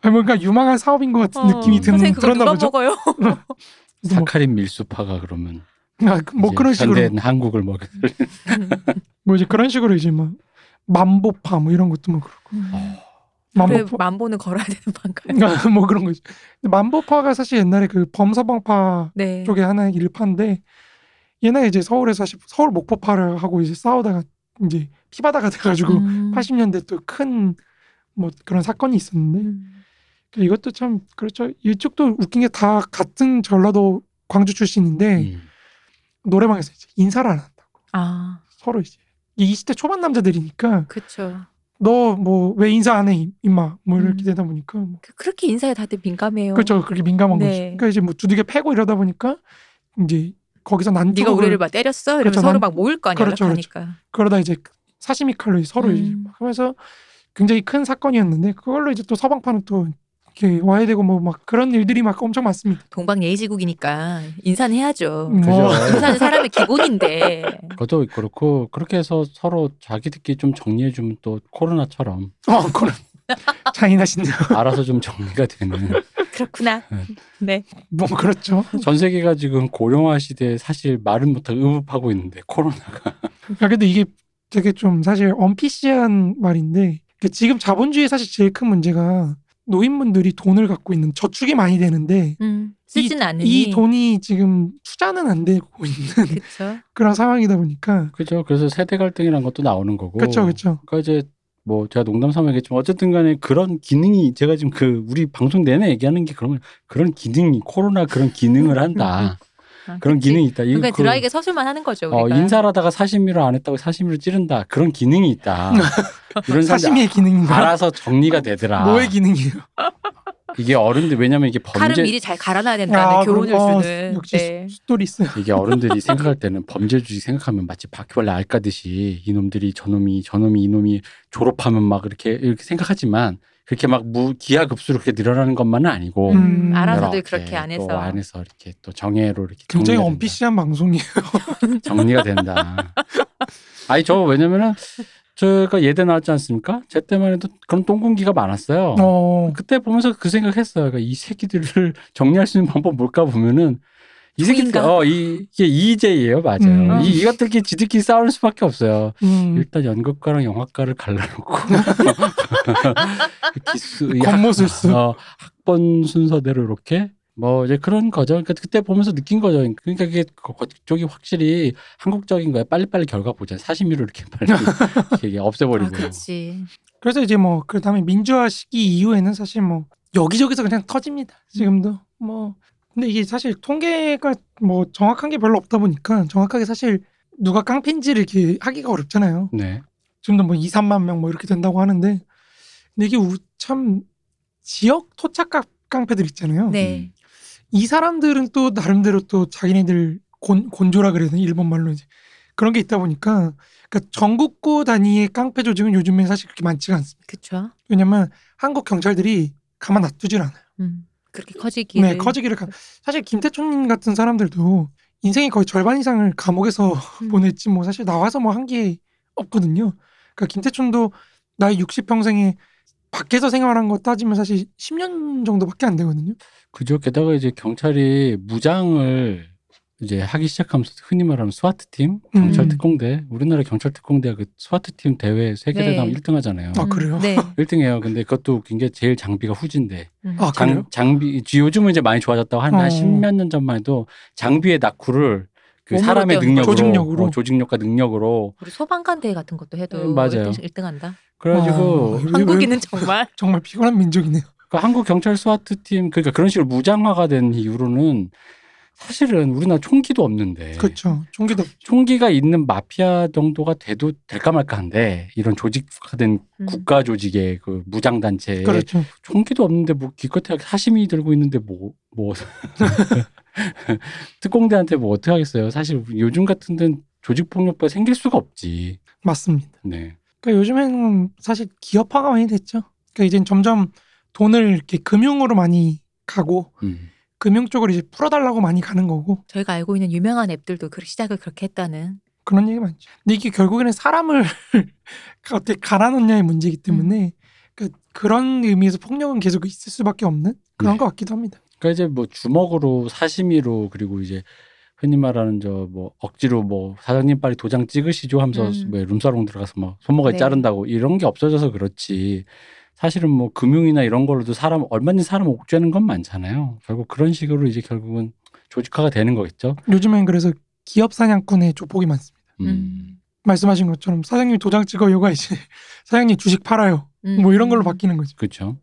뭔가 유망한 사업인 것 같은 느낌이 드는 어, 선생님 그거 누가 보죠. 먹어요? 뭐, 사카린 밀수파가 그러면 아, 뭐 이제 그런 식으로 현대는 한국을 먹여. 뭐 이제 그런 식으로 이제 뭐 만보파 뭐 이런 것도 뭐 그렇고 음. 만보파 만보는 걸어야 되는 반가요. 뭐 그런 거죠. 만보파가 사실 옛날에 그 범서방파 네. 쪽에 하나의 일파인데 옛날에 이제 서울에서 사실 서울 목포파를 하고 이제 싸우다가 이제 피바다가 돼가지고 음. 80년대 또 큰 뭐 그런 사건이 있었는데 음. 그러니까 이것도 참 그렇죠. 이쪽도 웃긴 게 다 같은 전라도 광주 출신인데 음. 노래방에서 이제 인사를 안 한다고 아, 서로 이제 이 20대 초반 남자들이니까 그렇죠. 너 뭐 왜 인사 안 해 임마 뭐 이렇게 음. 되다 보니까 뭐 그- 그렇게 인사에 다들 민감해요. 그렇죠 그렇게 민감한 네. 거지. 그러니까 이제 뭐 두들겨 패고 이러다 보니까 이제 거기서 난 네가 우리를 막 때렸어? 이러면 그렇죠. 서로 난- 막 모일 거 아니야. 그렇죠, 연락하니까. 그러다 이제 사시미 칼로 서로 이제 음. 막 하면서 굉장히 큰 사건이었는데 그걸로 이제 또 서방파는 또 이렇게 와야 되고 뭐 막 그런 일들이 막 엄청 많습니다. 동방 예의지국이니까 인사는 해야죠. 뭐 그죠. 인사는 사람의 기본인데. 그것도 그렇고 그렇게 해서 서로 자기들끼리 좀 정리해 주면 또 코로나처럼 어, 그런 잔인하신데요. 알아서 좀 정리가 되는. 그렇구나. 네. 뭐 그렇죠. 전 세계가 지금 고령화 시대에 사실 말을 못하고 의붓하고 있는데 코로나가 야, 근데 이게 되게 좀 사실 언피시한 말인데 그 지금 자본주의의 사실 제일 큰 문제가 노인분들이 돈을 갖고 있는 저축이 많이 되는데 음, 쓰진 않으니. 이 돈이 지금 투자는 안 되고 있는 그렇죠. 그런 상황이다 보니까 그죠. 그래서 세대 갈등이란 것도 나오는 거고. 그렇죠, 그렇죠. 그러니까 이제 뭐 제가 농담 삼아 얘기했지만 어쨌든 간에 그런 기능이 제가 지금 그 우리 방송 내내 얘기하는 게 그런 그런 기능이 코로나 그런 기능을 한다. 아, 그런 그치. 기능이 있다. 이 그러니까 그- 드라이게 서술만 하는 거죠. 어, 우리가. 인사하다가 사시미를 안 했다고 사시미를 찌른다. 그런 기능이 있다. 이런 사람들 사심의 기능인가? 알아서 정리가 되더라. 뭐의 기능이에요? 이게 어른들 왜냐면 이게 칼은 범죄 미리 잘 갈아놔야 된다는 교훈을 그럼, 어, 주는. 역시 네. 스토리 있어요. 이게 어른들이 생각할 때는 범죄주의 생각하면 마치 바퀴벌레 알까듯이 이놈들이 저놈이 저놈이 이놈이 졸업하면 막 이렇게 이렇게 생각하지만 그렇게 막 무 기하급수로 그렇게 늘어나는 것만은 아니고 음, 음, 알아서들 이렇게 그렇게 안 해서. 또 안에서 이렇게 또 정예로 이렇게 굉장히. 언피시한 방송이에요. 정리가 된다. 아니 저 왜냐면은 제가 예대 나왔지 않습니까? 제 때만 해도 그런 똥군기가 많았어요. 어, 그때 보면서 그 생각했어요. 그러니까 이 새끼들을 정리할 수 있는 방법 뭘까 보면은 이 새끼들? 어 이, 이게 이재예요 맞아요. 음. 이 이것들끼리 지들끼리 싸울 수밖에 없어요. 음, 일단 연극가랑 영화과를 갈라놓고 기수 이 겉모술수. 학, 어, 학번 순서대로 이렇게 뭐 이제 그런 거죠. 그러니까 그때 보면서 느낀 거죠. 그러니까 거- 그쪽이 확실히 한국적인 거야. 빨리빨리 결과 보자. 사심위로 이렇게 빨리 이렇게 아, 없애버리고. 그렇지. 그래서 이제 뭐 그다음에 민주화 시기 이후에는 사실 뭐 여기저기서 그냥 터집니다. 지금도 뭐 근데 이게 사실 통계가 뭐 정확한 게 별로 없다 보니까 정확하게 사실 누가 깡패인지를 이렇게 하기가 어렵잖아요. 네. 지금도 뭐 2, 3만 명 뭐 이렇게 된다고 하는데 근데 이게 우- 참 지역 토착 깡- 깡패들 있잖아요. 네. 음. 이 사람들은 또 나름대로 또 자기네들 곤, 곤조라 그래야 되나 일본 말로 이제 그런 게 있다 보니까 그러니까 전국구 단위의 깡패 조직은 요즘에 사실 그렇게 많지가 않습니다. 그쵸. 왜냐면 한국 경찰들이 가만 놔두질 않아요. 음. 그렇게 커지기를. 네, 커지기를 가. 사실 김태촌님 같은 사람들도 인생의 거의 절반 이상을 감옥에서 음. 보냈지 뭐 사실 나와서 뭐 한 게 없거든요. 그러니까 김태촌도 나이 60평생에 밖에서 생활한 거 따지면 사실 10년 정도밖에 안 되거든요. 그죠. 게다가 이제 경찰이 무장을 이제 하기 시작하면서 흔히 말하는 SWAT 팀, 경찰 음. 특공대, 우리나라 경찰 특공대가 그 SWAT 팀 대회 세계 대회 네. 가면 1등 하잖아요. 아, 그래요? 네. 1등해요. 근데 그것도 웃긴 게 제일 장비가 후진데. 음. 아, 그래요? 장, 장비 요즘은 이제 많이 좋아졌다고 한, 어. 한 십몇 년 전만 해도 장비의 낙후를 그 사람의 능력으로 조직력으로. 어, 조직력과 능력으로 우리 소방관 대회 같은 것도 해도 음, 맞아요. 1등, 1등 한다. 그래가지고 어, 왜- 한국인은 정말 정말 피곤한 민족이네요. 그 한국 경찰 스와트 팀 그러니까 그런 식으로 무장화가 된 이후로는 사실은 우리나라 총기도 없는데 그렇죠. 총기도 총기가 있는 마피아 정도가 돼도 될까 말까한데 이런 조직화된 음. 국가 조직의 그 무장 단체에 그렇죠. 총기도 없는데 뭐 기껏해 사심이 들고 있는데 뭐뭐 특공대한테 뭐 어떻게 하겠어요? 사실 요즘 같은 데는 조직 폭력과 생길 수가 없지. 맞습니다. 네. 그러니까 요즘에는 사실 기업화가 많이 됐죠. 그러니까 이제 점점 돈을 이렇게 금융으로 많이 가고 음. 금융 쪽으로 이제 풀어달라고 많이 가는 거고 저희가 알고 있는 유명한 앱들도 그 시작을 그렇게 했다는. 그런 얘기 많죠. 근데 이게 결국에는 사람을 어떻게 갈아놓냐의 문제이기 때문에 그런 의미에서 폭력은 계속 있을 수밖에 없는 그런 네. 것 같기도 합니다. 그러니까 이제 뭐 주먹으로 사심이로 그리고 이제 흔히 말하는 저 뭐 억지로 뭐 사장님 빨리 도장 찍으시죠 하면서 음. 뭐 룸사롱 들어가서 막 손목에 네. 자른다고 이런 게 없어져서 그렇지. 사실은 뭐 금융이나 이런 걸로도 사람 얼마든지 사람 옥죄는 건 많잖아요. 결국 그런 식으로 이제 결국은 조직화가 되는 거겠죠. 요즘엔 그래서 기업 사냥꾼의 조폭이 많습니다. 음. 음. 말씀하신 것처럼 사장님 도장 찍어 요가 이제 사장님 주식 팔아요. 뭐 이런 걸로 음. 바뀌는 거죠. 그렇죠.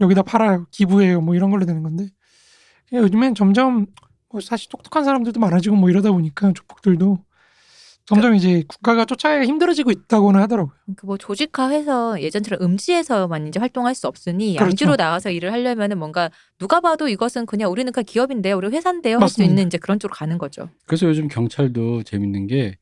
여기다 팔아요. 기부해요. 뭐 이런 걸로 되는 건데 요즘엔 점점 뭐 사실 똑똑한 사람들도 많아지고 뭐 이러다 보니까 조폭들도 점점 이제 국가가 쫓아가기가 힘들어지고 있다고는 하더라고요. 그뭐 조직화해서 예전처럼 음지에서만 이제 활동할 수 없으니 그렇죠. 양지로 나가서 일을 하려면은 뭔가 누가 봐도 이것은 그냥 우리는 그냥 기업인데요, 우리 회사인데요 할 수. 있는 이제 그런 쪽으로 가는 거죠. 그래서 요즘 경찰도 재밌는 게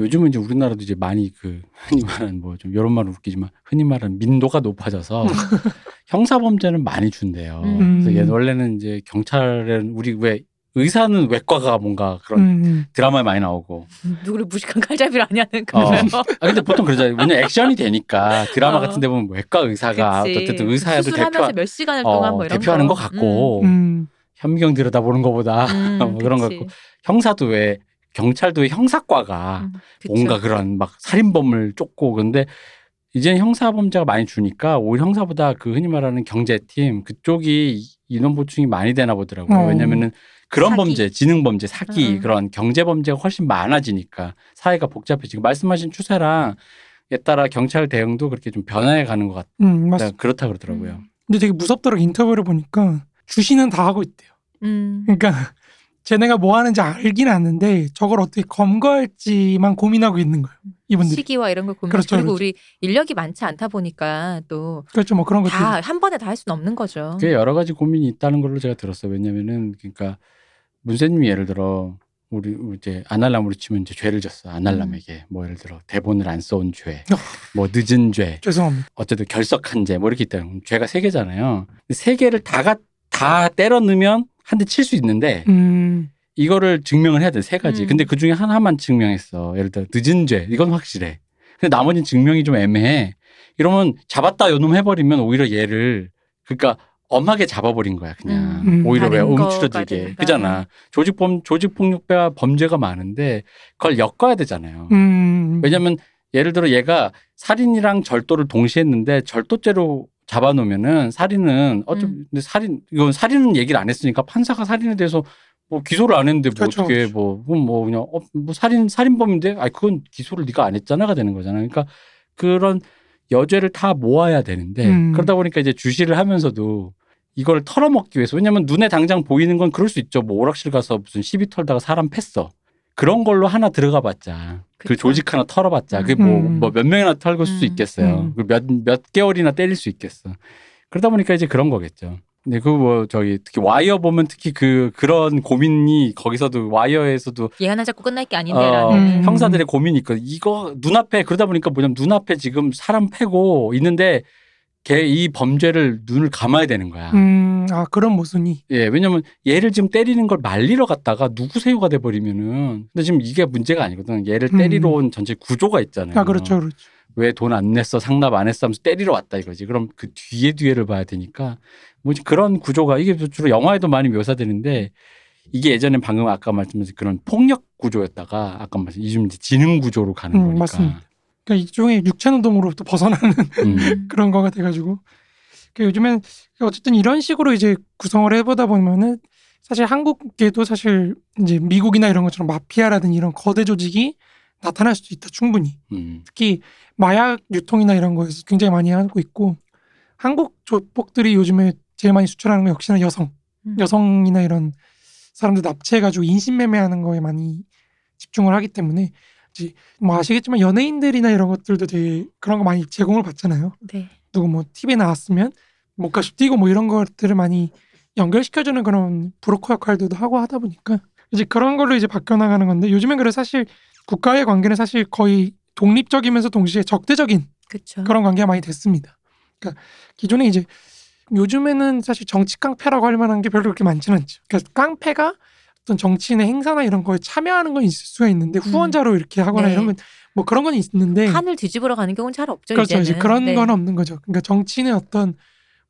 요즘은 이제 우리나라도 이제 많이 그 흔히 말하는 뭐 좀 이런 말은 웃기지만 흔히 말하는 민도가 높아져서 형사 범죄는 많이 준대요. 음. 그래서 얘 원래는 이제 경찰은 우리 왜 의사는 외과가 뭔가 그런 음, 드라마에 많이 나오고 누구를 무식한 칼잡이를 아냐는 어. 그런 거. 아 근데 보통 그러잖아요. 왜냐 액션이 되니까 드라마 어. 같은 데 보면 뭐 외과 의사가 그치. 어쨌든 의사야도 수술하면서 대표 몇 시간을 어, 동안 뭐 이런 대표하는 거. 것 같고 음, 현미경 들여다보는 것보다 음, 뭐 그런 거. 같고 형사도 왜 경찰도 왜 형사과가 음. 뭔가 그런 막 살인범을 쫓고 근데 이제는 형사 범죄가 많이 주니까 오히려 형사보다 그 흔히 말하는 경제팀 그쪽이 인원 보충이 많이 되나 보더라고요. 어. 왜냐면은 그런 사기. 범죄, 지능 범죄, 사기 음. 그런 경제 범죄가 훨씬 많아지니까 사회가 복잡해지고 말씀하신 추세랑 에 따라 경찰 대응도 그렇게 좀 변화해 가는 것 같다. 음, 맞습니다. 그렇다 그러더라고요. 음. 근데 되게 무섭더라고 인터뷰를 보니까 주시는 다 하고 있대요. 음. 그러니까 쟤네가 뭐 하는지 알긴 아는데 저걸 어떻게 검거할지만 고민하고 있는 거예요. 이분들이. 시기와 이런 걸 고민. 그렇죠, 그리고 그렇죠. 우리 인력이 많지 않다 보니까 또 그렇죠. 뭐 그런 것들. 다한 번에 다 할 수는 없는 거죠. 꽤 여러 가지 고민이 있다는 걸로 제가 들었어요. 왜냐면은 그러니까 문세님이 예를 들어 우리 이제 아날람으로 치면 이제 죄를 졌어 아날람에게 뭐 예를 들어 대본을 안 써온 죄, 뭐 늦은 죄, 죄송합니다. 어쨌든 결석한 죄, 뭐 이렇게 있다는 죄가 세 개잖아요. 세 개를 다가 다 때려 넣으면 한 대 칠 수 있는데 음, 이거를 증명을 해야 돼 세 가지. 음. 근데 그 중에 하나만 증명했어. 예를 들어 늦은 죄 이건 확실해. 근데 나머지는 증명이 좀 애매해. 이러면 잡았다 요놈 해버리면 오히려 얘를 그러니까 엄하게 잡아버린 거야 그냥 음. 오히려 왜 움츠러들게. 그잖아 조직 범 조직 폭력배와 범죄가 많은데 그걸 엮어야 되잖아요 음. 왜냐면 예를 들어 얘가 살인이랑 절도를 동시에 했는데 절도죄로 잡아놓으면은 살인은 어쩜 음. 근데 살인 이건 살인은 얘기를 안 했으니까 판사가 살인에 대해서 뭐 기소를 안 했는데 뭐 그렇죠, 어떻게 그렇죠. 뭐, 그건 뭐 그냥 어, 뭐 살인 살인범인데 아 그건 기소를 네가 안 했잖아가 되는 거잖아. 그러니까 그런 여죄를 다 모아야 되는데 음. 그러다 보니까 이제 주시를 하면서도 이걸 털어먹기 위해서 왜냐면 눈에 당장 보이는 건 그럴 수 있죠. 뭐 오락실 가서 무슨 시비 털다가 사람 팼어. 그런 걸로 하나 들어가 봤자 그 그쵸. 조직 하나 털어봤자 그게 뭐 음. 뭐몇 명이나 털고 수 음. 있겠어요. 음. 몇몇 개월이나 때릴 수 있겠어. 그러다 보니까 이제 그런 거겠죠. 근데 그뭐 저기 특히 와이어 보면 특히 그 그런 고민이 거기서도 와이어에서도 얘 하나 잡고 끝날 게 어, 아닌데라는. 음. 형사들의 고민이 있거든. 이거 눈앞에 그러다 보니까 뭐냐면 눈앞에 지금 사람 패고 있는데 걔 이 범죄를 눈을 감아야 되는 거야. 음, 아 그런 모순이. 예, 왜냐면 얘를 지금 때리는 걸 말리러 갔다가 누구세요가 돼 버리면은 근데 지금 이게 문제가 아니거든. 얘를 음. 때리러 온 전체 구조가 있잖아요. 아 그렇죠, 그렇죠. 왜 돈 안 냈어 상납 안 했어 하면서 때리러 왔다 이거지. 그럼 그 뒤에 뒤에를 봐야 되니까 뭐지 그런 구조가 이게 주로 영화에도 많이 묘사되는데 이게 예전에 방금 아까 말씀드린 그런 폭력 구조였다가 아까 말씀 이좀 이제 지능 구조로 가는 음, 거니까. 맞습니다. 그러니까 일종의 육체 노동으로부터 벗어나는 음. 그런 거가 돼가지고 그러니까 요즘엔 어쨌든 이런 식으로 이제 구성을 해보다 보면은 사실 한국에도 사실 이제 미국이나 이런 것처럼 마피아라든지 이런 거대 조직이 나타날 수도 있다 충분히 음. 특히 마약 유통이나 이런 거에서 굉장히 많이 하고 있고 한국 조폭들이 요즘에 제일 많이 수출하는 건 역시나 여성 음. 여성이나 이런 사람들 납치해가지고 인신매매하는 거에 많이 집중을 하기 때문에 이제 뭐 아시겠지만 연예인들이나 이런 것들도 되게 그런 거 많이 제공을 받잖아요. 네. 누구 뭐 TV에 나왔으면 목가시 뛰고 뭐 이런 것들을 많이 연결시켜주는 그런 브로커 역할들도 하고 하다 보니까 이제 그런 걸로 이제 바뀌어 나가는 건데 요즘엔 그래 사실 국가의 관계는 사실 거의 독립적이면서 동시에 적대적인 그렇죠. 그런 관계가 많이 됐습니다. 그러니까 기존에 이제 요즘에는 사실 정치 깡패라고 할 만한 게 별로 그렇게 많지는 않죠. 그러니까 깡패가 어떤 정치인의 행사나 이런 거에 참여하는 건 있을 수가 있는데 후원자로 이렇게 하거나 네. 이런 건 뭐 그런 건 있는데 판을 뒤집으러 가는 경우는 잘 없죠. 그렇죠. 이제는. 이제 그런 네. 건 없는 거죠. 그러니까 정치인의 어떤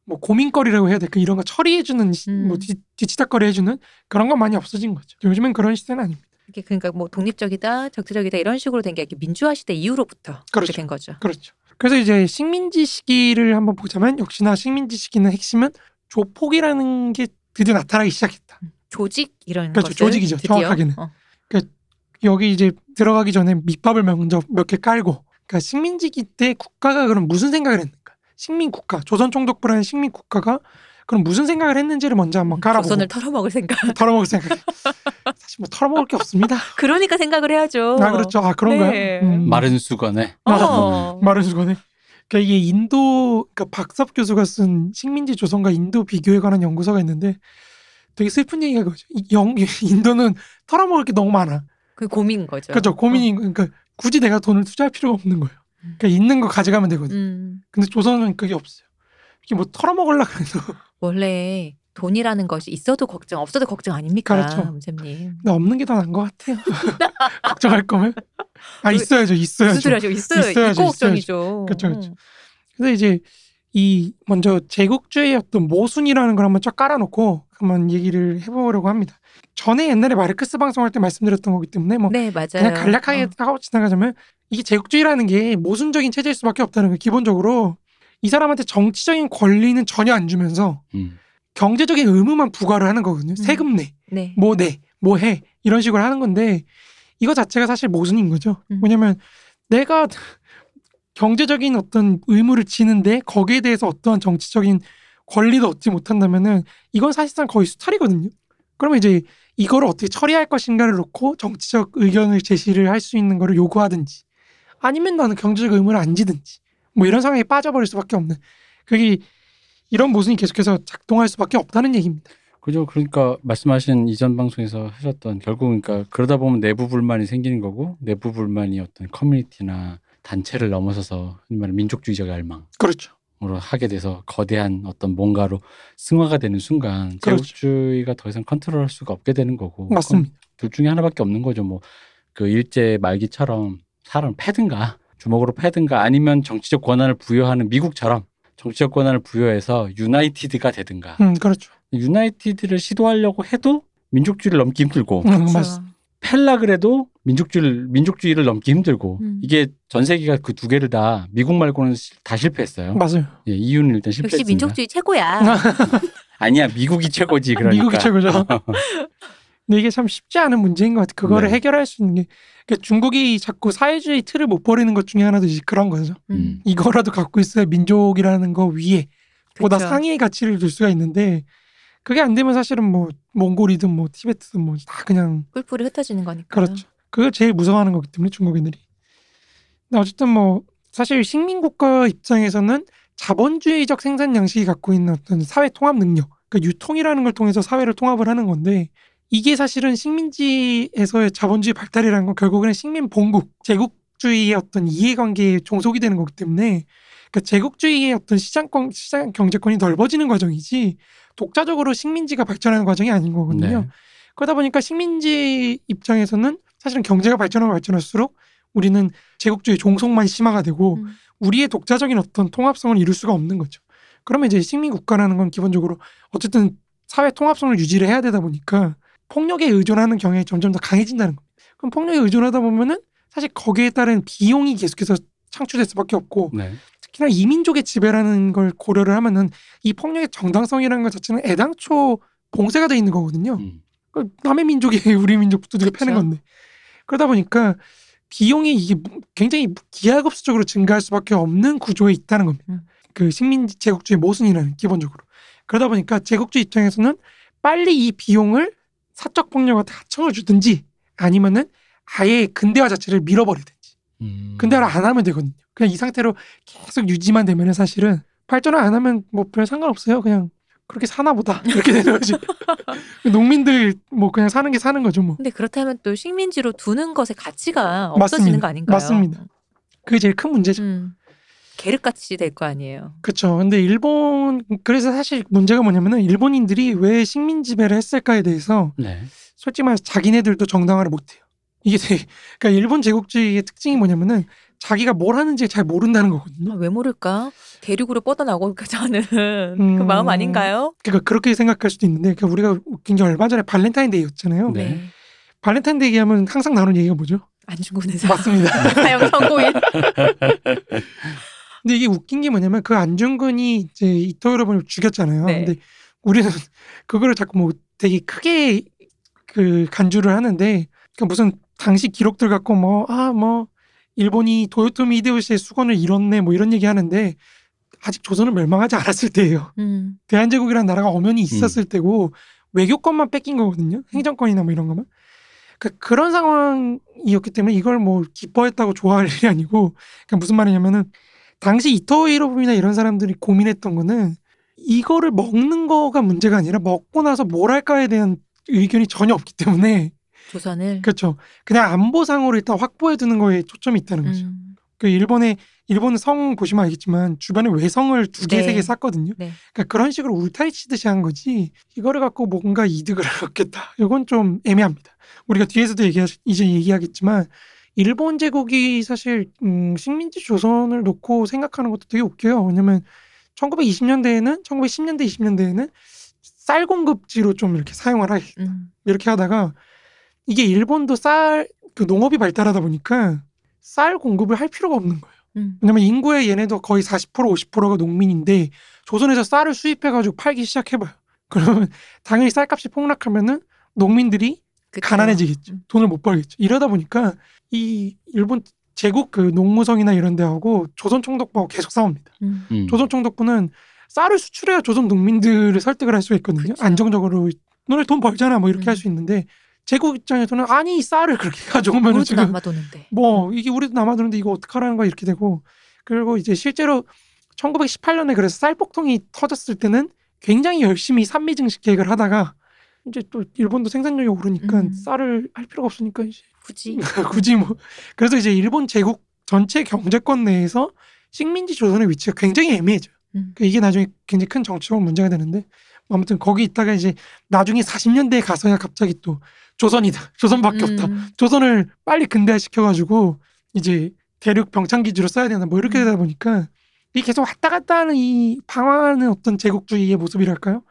뭐 고민거리라고 해야 될까 이런 거 처리해주는 시- 음. 뭐 뒤, 뒤치다거리 해주는 그런 건 많이 없어진 거죠. 요즘엔 그런 시대는 아닙니다. 이게 그러니까 뭐 독립적이다, 적대적이다 이런 식으로 된 게 민주화 시대 이후로부터 그렇죠. 된 거죠. 그렇죠. 그래서 이제 식민지 시기를 한번 보자면 역시나 식민지 시기는 핵심은 조폭이라는 게 드디어 나타나기 시작했다. 조직 이런 그렇죠. 조직이죠. 드디어. 정확하게는. 어. 여기 이제 들어가기 전에 밑밥을 먼저 몇 개 깔고 그러니까 식민지기 때 국가가 그럼 무슨 생각을 했는가? 식민 국가, 조선 총독부라는 식민 국가가 그럼 무슨 생각을 했는지를 먼저 한번 깔아보고 조선을 털어먹을 생각. 털어먹을 생각. 사실 뭐 털어먹을 게 없습니다. 그러니까 생각을 해야죠. 아 그렇죠. 아 그런가요? 네. 마른 수건에 어. 마른 수건에. 그러니까 이게 인도 그러니까 박섭 교수가 쓴 식민지 조선과 인도 비교에 관한 연구서가 있는데 되게 슬픈 얘기가 그거죠. 이 영, 인도는 털어먹을 게 너무 많아. 그 고민 거죠. 그렇죠. 고민이 그러니까 굳이 내가 돈을 투자할 필요가 없는 거예요. 그러니까 있는 거 가져가면 되거든. 음, 근데 조선은 그게 없어요. 이게 뭐 털어먹으려 그래도 원래 돈이라는 것이 있어도 걱정, 없어도 걱정 아닙니까, 그렇죠. 문쌤님? 근데 없는 게 더 나은 것 같아요. 걱정할 거면 아 있어야죠, 무슨 있어야죠. 소리 하죠? 있어요. 있어야죠, 있고 걱정이죠. 그렇죠, 그렇죠. 그래서 이제 이 먼저 제국주의의 어떤 모순이라는 걸 한번 쫙 깔아놓고 한번 얘기를 해보려고 합니다. 전에 옛날에 마르크스 방송할 때 말씀드렸던 거기 때문에 뭐 네, 맞아요. 그냥 간략하게 어. 하고 지나가자면 이게 제국주의라는 게 모순적인 체제일 수밖에 없다는 거예요. 기본적으로 이 사람한테 정치적인 권리는 전혀 안 주면서 음. 경제적인 의무만 부과를 하는 거거든요. 세금 내, 네. 뭐 내, 뭐 해 이런 식으로 하는 건데 이거 자체가 사실 모순인 거죠. 음. 왜냐면 내가 경제적인 어떤 의무를 지는데 거기에 대해서 어떠한 정치적인 권리도 얻지 못한다면은 이건 사실상 거의 수탈이거든요. 그러면 이제 이거를 어떻게 처리할 것인가를 놓고 정치적 의견을 제시를 할 수 있는 거를 요구하든지 아니면 나는 경제적 의무를 안 지든지 뭐 이런 상황에 빠져버릴 수밖에 없는 그게 이런 모순이 계속해서 작동할 수밖에 없다는 얘기입니다. 그죠. 그러니까 말씀하신 이전 방송에서 하셨던 결국 그러니까 그러다 보면 내부 불만이 생기는 거고 내부 불만이 어떤 커뮤니티나 단체를 넘어서서 말하는 민족주의적 열망. 그렇죠. 으로 하게 돼서 거대한 어떤 뭔가로 승화가 되는 순간 그렇죠. 제국주의가 더 이상 컨트롤할 수가 없게 되는 거고 맞습니다. 둘 중에 하나밖에 없는 거죠. 뭐 그 일제 말기처럼 사람 패든가 주먹으로 패든가 아니면 정치적 권한을 부여하는 미국처럼 정치적 권한을 부여해서 유나이티드가 되든가 음, 그렇죠. 유나이티드를 시도하려고 해도 민족주의를 넘기 힘들고 음, 그렇죠. 맞, 펠라 그래도 민족주의를 민족주의를 넘기 힘들고 음. 이게 전 세계가 그 두 개를 다 미국 말고는 시- 다 실패했어요. 맞아요. 예, 이유는 일단 역시 실패했습니다. 민족주의 최고야. 아니야 미국이 최고지 그러니까. 미국이 최고죠. 근데 이게 참 쉽지 않은 문제인 것 같아요. 그거를 네. 해결할 수 있는 게 그러니까 중국이 자꾸 사회주의 틀을 못 버리는 것 중에 하나도 이제 그런 거죠. 음. 이거라도 갖고 있어야 민족이라는 거 위에 보다 그쵸. 상위의 가치를 둘 수가 있는데 그게 안 되면 사실은 뭐 몽골이든 뭐 티베트든 뭐 다 그냥 뿔뿔이 흩어지는 거니까. 그렇죠. 그걸 제일 무서워하는 거기 때문에 중국인들이. 근데 어쨌든 뭐 사실 식민 국가 입장에서는 자본주의적 생산 양식이 갖고 있는 어떤 사회 통합 능력, 그러니까 유통이라는 걸 통해서 사회를 통합을 하는 건데 이게 사실은 식민지에서의 자본주의 발달이라는 건 결국에는 식민 본국, 제국주의의 어떤 이해관계에 종속이 되는 거기 때문에 그러니까 제국주의의 어떤 시장권, 시장 경제권이 넓어지는 과정이지 독자적으로 식민지가 발전하는 과정이 아닌 거거든요. 네. 그러다 보니까 식민지 입장에서는 사실은 경제가 발전하고 발전할수록 우리는 제국주의 종속만 심화가 되고 음. 우리의 독자적인 어떤 통합성을 이룰 수가 없는 거죠. 그러면 이제 식민 국가라는 건 기본적으로 어쨌든 사회 통합성을 유지를 해야 되다 보니까 폭력에 의존하는 경향이 점점 더 강해진다는 겁니다. 그럼 폭력에 의존하다 보면은 사실 거기에 따른 비용이 계속해서 창출될 수밖에 없고 네. 특히나 이민족의 지배라는 걸 고려를 하면은 이 폭력의 정당성이라는 것 자체는 애당초 봉쇄가 돼 있는 거거든요. 음. 그 남의 민족이 우리 민족 두들겨 패는. 건데 그러다 보니까 비용이 이게 굉장히 기하급수적으로 증가할 수밖에 없는 구조에 있다는 겁니다. 음. 그 식민 제국주의 모순이라는 기본적으로 그러다 보니까 제국주의 입장에서는 빨리 이 비용을 사적 폭력한테 하청을 주든지 아니면은 아예 근대화 자체를 밀어버리든지 음. 근대화를 안 하면 되거든요. 그냥 이 상태로 계속 유지만 되면은 사실은 발전을 안 하면 뭐 별 상관없어요. 그냥 그렇게 사나 보다 이렇게 되는 거지. 농민들 뭐 그냥 사는 게 사는 거죠 뭐. 근데 그렇다면 또 식민지로 두는 것의 가치가 맞습니다. 없어지는 거 아닌가요? 맞습니다. 그게 제일 큰 문제죠. 음. 계륵같이 될 거 아니에요. 그렇죠. 근데 일본 그래서 사실 문제가 뭐냐면은 일본인들이 왜 식민 지배를 했을까에 대해서 네. 솔직히 말해서 자기네들도 정당화를 못해요. 이게 되게 그러니까 일본 제국주의의 특징이 뭐냐면은 자기가 뭘 하는지 잘 모른다는 거거든요. 아, 왜 모를까? 대륙으로 뻗어나고자는 그 음. 마음 아닌가요? 그러니까 그렇게 생각할 수도 있는데 그러니까 우리가 웃긴 게 얼마 전에 발렌타인데이였잖아요. 네. 발렌타인데이 하면 항상 나오는 얘기가 뭐죠? 안중근 의사 맞습니다. 사형 선고인. 근데 이게 웃긴 게 뭐냐면 그 안중근이 이제 이토 히로부미를 죽였잖아요. 네. 근데 우리는 그거를 자꾸 뭐 되게 크게 그 간주를 하는데 그 무슨 당시 기록들 갖고 뭐 아 뭐 일본이 도요토미 히데요시의 수건을 잃었네 뭐 이런 얘기 하는데 아직 조선은 멸망하지 않았을 때예요. 음. 대한제국이라는 나라가 엄연히 있었을 때고 외교권만 뺏긴 거거든요. 행정권이나 뭐 이런 거만. 그러니까 그런 상황이었기 때문에 이걸 뭐 기뻐했다고 좋아할 일이 아니고 그러니까 무슨 말이냐면은 당시 이토 히로부미나 이런 사람들이 고민했던 거는 이거를 먹는 거가 문제가 아니라 먹고 나서 뭘 할까에 대한 의견이 전혀 없기 때문에 조선을. 그렇죠. 그냥 안보상으로 일단 확보해 두는 거에 초점이 있다는 거죠. 음. 그 일본의 일본 성 보시면 알겠지만 주변에 외성을 두개 네. 세개 쌓거든요. 네. 그러니까 그런 식으로 울타리 치듯이 한 거지 이거를 갖고 뭔가 이득을 얻겠다. 이건 좀 애매합니다. 우리가 뒤에서도 얘기 이제 얘기하겠지만 일본 제국이 사실 음, 식민지 조선을 놓고 생각하는 것도 되게 웃겨요. 왜냐면 1920년대에는 1910년대 20년대에는 쌀 공급지로 좀 이렇게 사용을 하 음. 이렇게 하다가 이게 일본도 쌀 그 농업이 발달하다 보니까 쌀 공급을 할 필요가 없는 거예요. 음. 왜냐면 인구의 얘네도 거의 40% 50%가 농민인데 조선에서 쌀을 수입해가지고 팔기 시작해봐요. 그러면 당연히 쌀값이 폭락하면은 농민들이 그쵸. 가난해지겠죠. 음. 돈을 못 벌겠죠. 이러다 보니까 이 일본 제국 그 농무성이나 이런 데하고 조선 총독부하고 계속 싸웁니다. 음. 음. 조선 총독부는 쌀을 수출해야 조선 농민들을 설득을 할 수가 있거든요. 그쵸. 안정적으로 너네 돈 벌잖아 뭐 이렇게 음. 할수 있는데 제국 입장에서는 아니 이 쌀을 그렇게 가져오면 우리도 지금 남아도는데. 뭐 이게 우리도 남아도는데 이거 어떡하라는 거야 이렇게 되고 그리고 이제 실제로 1918년에 그래서 쌀 폭통이 터졌을 때는 굉장히 열심히 산미 증식 계획을 하다가 이제 또 일본도 생산량이 오르니까 음. 쌀을 할 필요가 없으니까 이제 굳이. 굳이 뭐 그래서 이제 일본 제국 전체 경제권 내에서 식민지 조선의 위치가 굉장히 애매해져요. 음. 그 이게 나중에 굉장히 큰 정치적 문제가 되는데 아무튼 거기 있다가 이제 나중에 40년대에 가서야 갑자기 또 조선이다. 조선밖에 없다. 음. 조선을 빨리 근대화 시켜가지고 이제 대륙 병창 기지로 써야 된다. 뭐 이렇게 음. 되다 보니까 이 계속 왔다 갔다 하는 이 방황하는 어떤 제국주의의 모습이랄까요?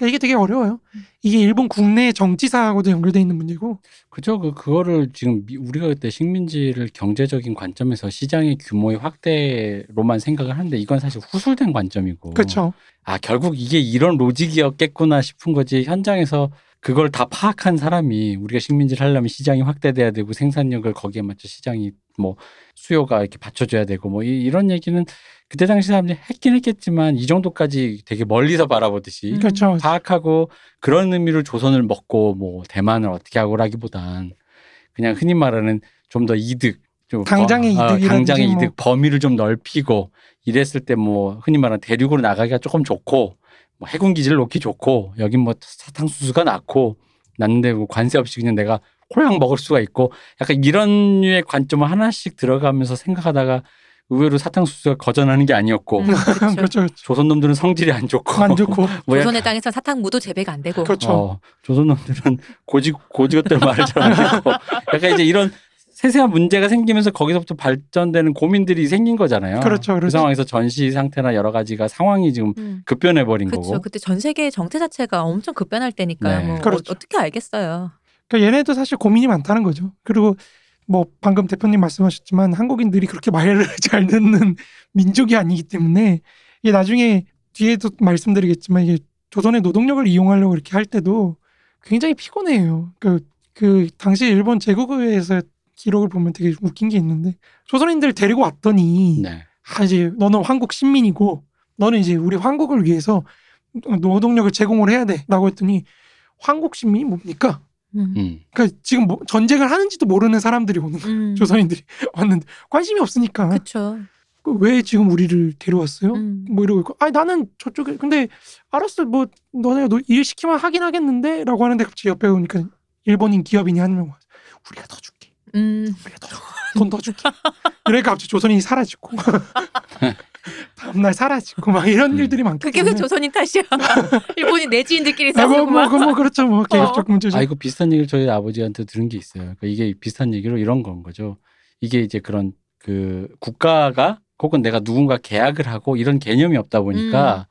그러니까 이게 되게 어려워요. 이게 일본 국내 정치사하고도 연결돼 있는 문제고. 그죠. 그 그거를 지금 미- 우리가 그때 식민지를 경제적인 관점에서 시장의 규모의 확대로만 생각을 하는데 이건 사실 후술된 관점이고. 그렇죠. 아 결국 이게 이런 로직이었겠구나 싶은 거지 현장에서 그걸 다 파악한 사람이 우리가 식민지를 하려면 시장이 확대돼야 되고 생산력을 거기에 맞춰 시장이 뭐 수요가 이렇게 받쳐줘야 되고 뭐 이, 이런 얘기는 그때 당시 사람들이 했긴 했겠지만 이 정도까지 되게 멀리서 바라보듯이 음. 그렇죠. 파악하고 그런 의미로 조선을 먹고 뭐 대만을 어떻게 하고라기보단 그냥 흔히 말하는 좀 더 이득 좀 당장의 어, 어, 이득이라든지 당장의 뭐. 이득 범위를 좀 넓히고 이랬을 때 뭐 흔히 말하는 대륙으로 나가기가 조금 좋고 뭐 해군 기지를 놓기 좋고 여긴 뭐 사탕수수가 낮고 났는데 뭐 관세 없이 그냥 내가 홀랑 먹을 수가 있고 약간 이런 류의 관점을 하나씩 들어가면서 생각하다가 의외로 사탕수수가 거전하는 게 아니었고 음, 그렇죠. 그렇죠. 조선 놈들은 성질이 안 좋고 안 좋고. 뭐 조선의 땅에서 사탕무도 재배가 안 되고. 그렇죠. 어, 조선 놈들은 고지 고지것들 말을 잘 안 듣고 약간 이제 이런 세세한 문제가 생기면서 거기서부터 발전되는 고민들이 생긴 거잖아요. 그렇죠. 그 그렇죠. 상황에서 전시 상태나 여러 가지가 상황이 지금 음. 급변해 버린 그렇죠. 거고. 그때 전 세계 정체 자체가 엄청 급변할 때니까 네. 뭐 그렇죠. 어, 떻게 알겠어요. 그러니까 얘네도 사실 고민이 많다는 거죠. 그리고 뭐 방금 대표님 말씀하셨지만 한국인들이 그렇게 말을 잘 듣는 민족이 아니기 때문에 이게 나중에 뒤에도 말씀드리겠지만 이게 조선의 노동력을 이용하려고 이렇게 할 때도 굉장히 피곤해요. 그, 그 당시 일본 제국의회에서 기록을 보면 되게 웃긴 게 있는데 조선인들 데리고 왔더니 네. 아 이제 너는 한국 신민이고 너는 이제 우리 한국을 위해서 노동력을 제공을 해야 돼라고 했더니 한국 신민이 뭡니까? 음. 음. 그러니까 지금 뭐 전쟁을 하는지도 모르는 사람들이 오는 거예요. 음. 조선인들이 왔는데 관심이 없으니까 그렇죠. 그왜 지금 우리를 데려왔어요? 음. 뭐 이러고 있고 아니 나는 저쪽에 근데 알았어 뭐 너네가 너일 시키면 하긴 하겠는데라고 하는데 갑자기 옆에 오니까 일본인 기업인이 한 명 와서 우리가 더 줄게 음. 우리가 더돈더 줄게 그러니까 갑자기 조선인이 사라지고 다음날 사라지고 막 이런 음. 일들이 많기 그게 왜 때문에 조선인 탓이야? 일본인 내지인들끼리 아, 뭐, 싸우고 뭐, 막. 그, 뭐 그렇죠 뭐 계획적 문제죠 아 이거 비슷한 얘기를 저희 아버지한테 들은 게 있어요. 그러니까 이게 비슷한 얘기로 이런 건 거죠. 이게 이제 그런 그 국가가 혹은 내가 누군가 계약을 하고 이런 개념이 없다 보니까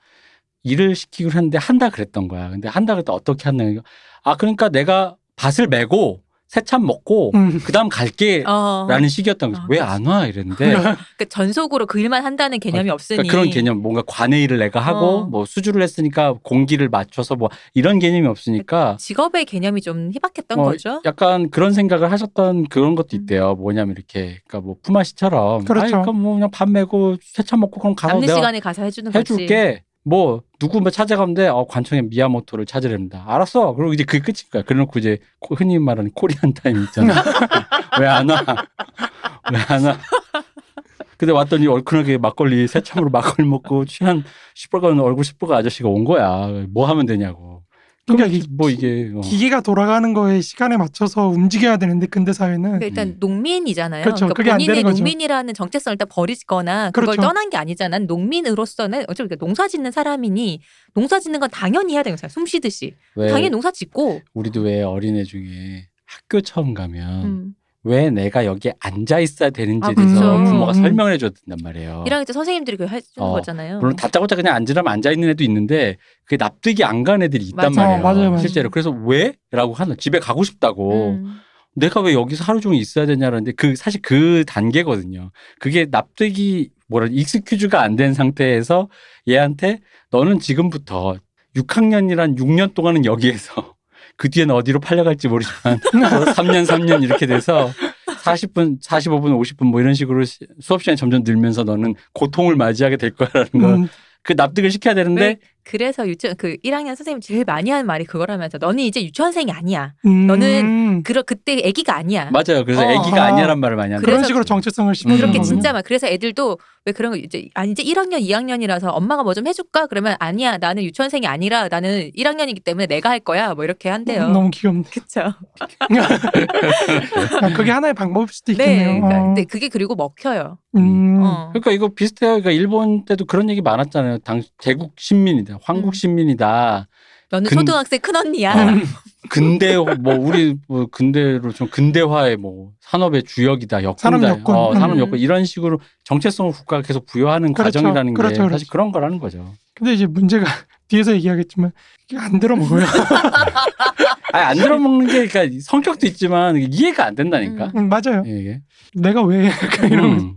일을 시키기로 했는데 한다 그랬던 거야. 근데 한다 그랬다 어떻게 한다는 아 그러니까 내가 밭을 메고 새참 먹고 음. 그다음 갈게. 어. 라는 식이었던 거죠. 아, 왜안 와? 이랬는데 그러니까 전속으로 그 일만 한다는 개념이 없으니. 그러니까 그런 개념 뭔가 관의 일을 내가 하고 어. 뭐 수주를 했으니까 공기를 맞춰서 뭐 이런 개념이 없으니까 직업의 개념이 좀 희박했던 어, 거죠. 약간 그런 생각을 하셨던 그런 것도 음. 있대요. 뭐냐면 이렇게 그러니까 뭐 푸마씨처럼 그렇죠. 아이, 그럼 뭐 그냥 밥 메고 세차 먹고 그럼 가서 남는 시간에 가서 해주는 거지. 해줄게. 뭐 누구 뭐 찾아가면 돼. 어 관청에 미야모토를 찾으랍니다. 알았어. 그리고 이제 그게 끝인 거야. 그래놓고 이제 코- 흔히 말하는 코리안 타임 있잖아. 왜 안 와? 왜 안 와? 근데 왔더니 얼큰하게 막걸리 새참으로 막걸리 먹고 취한 시뻘건 얼굴 시뻘건 아저씨가 온 거야. 뭐 하면 되냐고. 그러니까 그럼 이게 뭐 이게 어. 기계가 돌아가는 거에 시간에 맞춰서 움직여야 되는데 근대 사회는 그러니까 일단 음. 농민이잖아요. 그렇죠. 그러니까 본인의. 농민이라는 정체성을 일단 버리거나 그걸 그렇죠. 떠난 게 아니잖아. 농민으로서는 어차피 농사 짓는 사람이니 농사 짓는 건 당연히 해야 되는 거잖아. 숨 쉬듯이. 왜 당연히 농사 짓고. 우리도 왜 어린애 중에 학교 처음 가면 음. 왜 내가 여기에 앉아 있어야 되는지에 아, 대해서 그렇죠. 부모가 음. 설명을 된단 말이에요. 1학년 때 선생님들이 그거 해주는 어, 거잖아요. 물론 다짜고짜 그냥 앉으라면 앉아 있는 애도 있는데 그게 납득이 안 가는 애들이 있단 맞아요. 말이에요. 어, 맞아요, 맞아요. 실제로 그래서 왜? 라고 하는 집에 가고 싶다고 음. 내가 왜 여기서 하루 종일 있어야 되냐는데 그 사실 그 단계거든요. 그게 납득이 뭐라 익스큐즈가 안 된 상태에서 얘한테 너는 지금부터 6학년이란 6년 동안은 여기에서 그 뒤에는 어디로 팔려갈지 모르지만 3년 3년 이렇게 돼서 40분, 45분, 50분 뭐 이런 식으로 시- 수업 시간이 점점 늘면서 너는 고통을 맞이하게 될 거라는 거. 음, 그 납득을 시켜야 되는데 왜 그래서 유치원 그 1학년 선생님 제일 많이 하는 말이 그거라면서 너는 이제 유치원생이 아니야. 음, 너는 그러 그때 아기가 아니야. 맞아요. 그래서 어. 애기가 아. 아니야란 말을 많이 하는 그런 식으로 정체성을 심어 음. 그렇게 거군요. 진짜 막 그래서 애들도 왜 그런 거 이제 아니 이제 1학년 2학년이라서 엄마가 뭐 좀 해줄까 그러면 아니야 나는 유치원생이 아니라 나는 1학년이기 때문에 내가 할 거야 뭐 이렇게 한대요. 너무 귀엽네. 그쵸. 아, 그게 하나의 방법일 수도 네. 있겠네요. 그러니까 어. 근데 그게 그리고 먹혀요. 음. 어. 그러니까 이거 비슷해요. 그러니까 일본 때도 그런 얘기 많았잖아요. 당 제국 신민이다, 황국 음. 신민이다. 너는 근- 초등학생 큰 언니야. 음. 근대 뭐 우리 뭐 근대로 좀 근대화의 뭐 산업의 주역이다 역군이다 산업 여건. 어, 산업 음. 여건 이런 식으로 정체성을 국가가 계속 부여하는 그렇죠. 과정이라는 게 그렇죠, 그렇죠. 사실 그런 거라는 거죠. 근데 이제 문제가 뒤에서 얘기하겠지만 안 들어 먹어요. 아니, 안 들어 먹는 게 그러니까 성격도 있지만 이해가 안 된다니까. 음, 맞아요. 이게. 내가 왜 약간 이러면 음.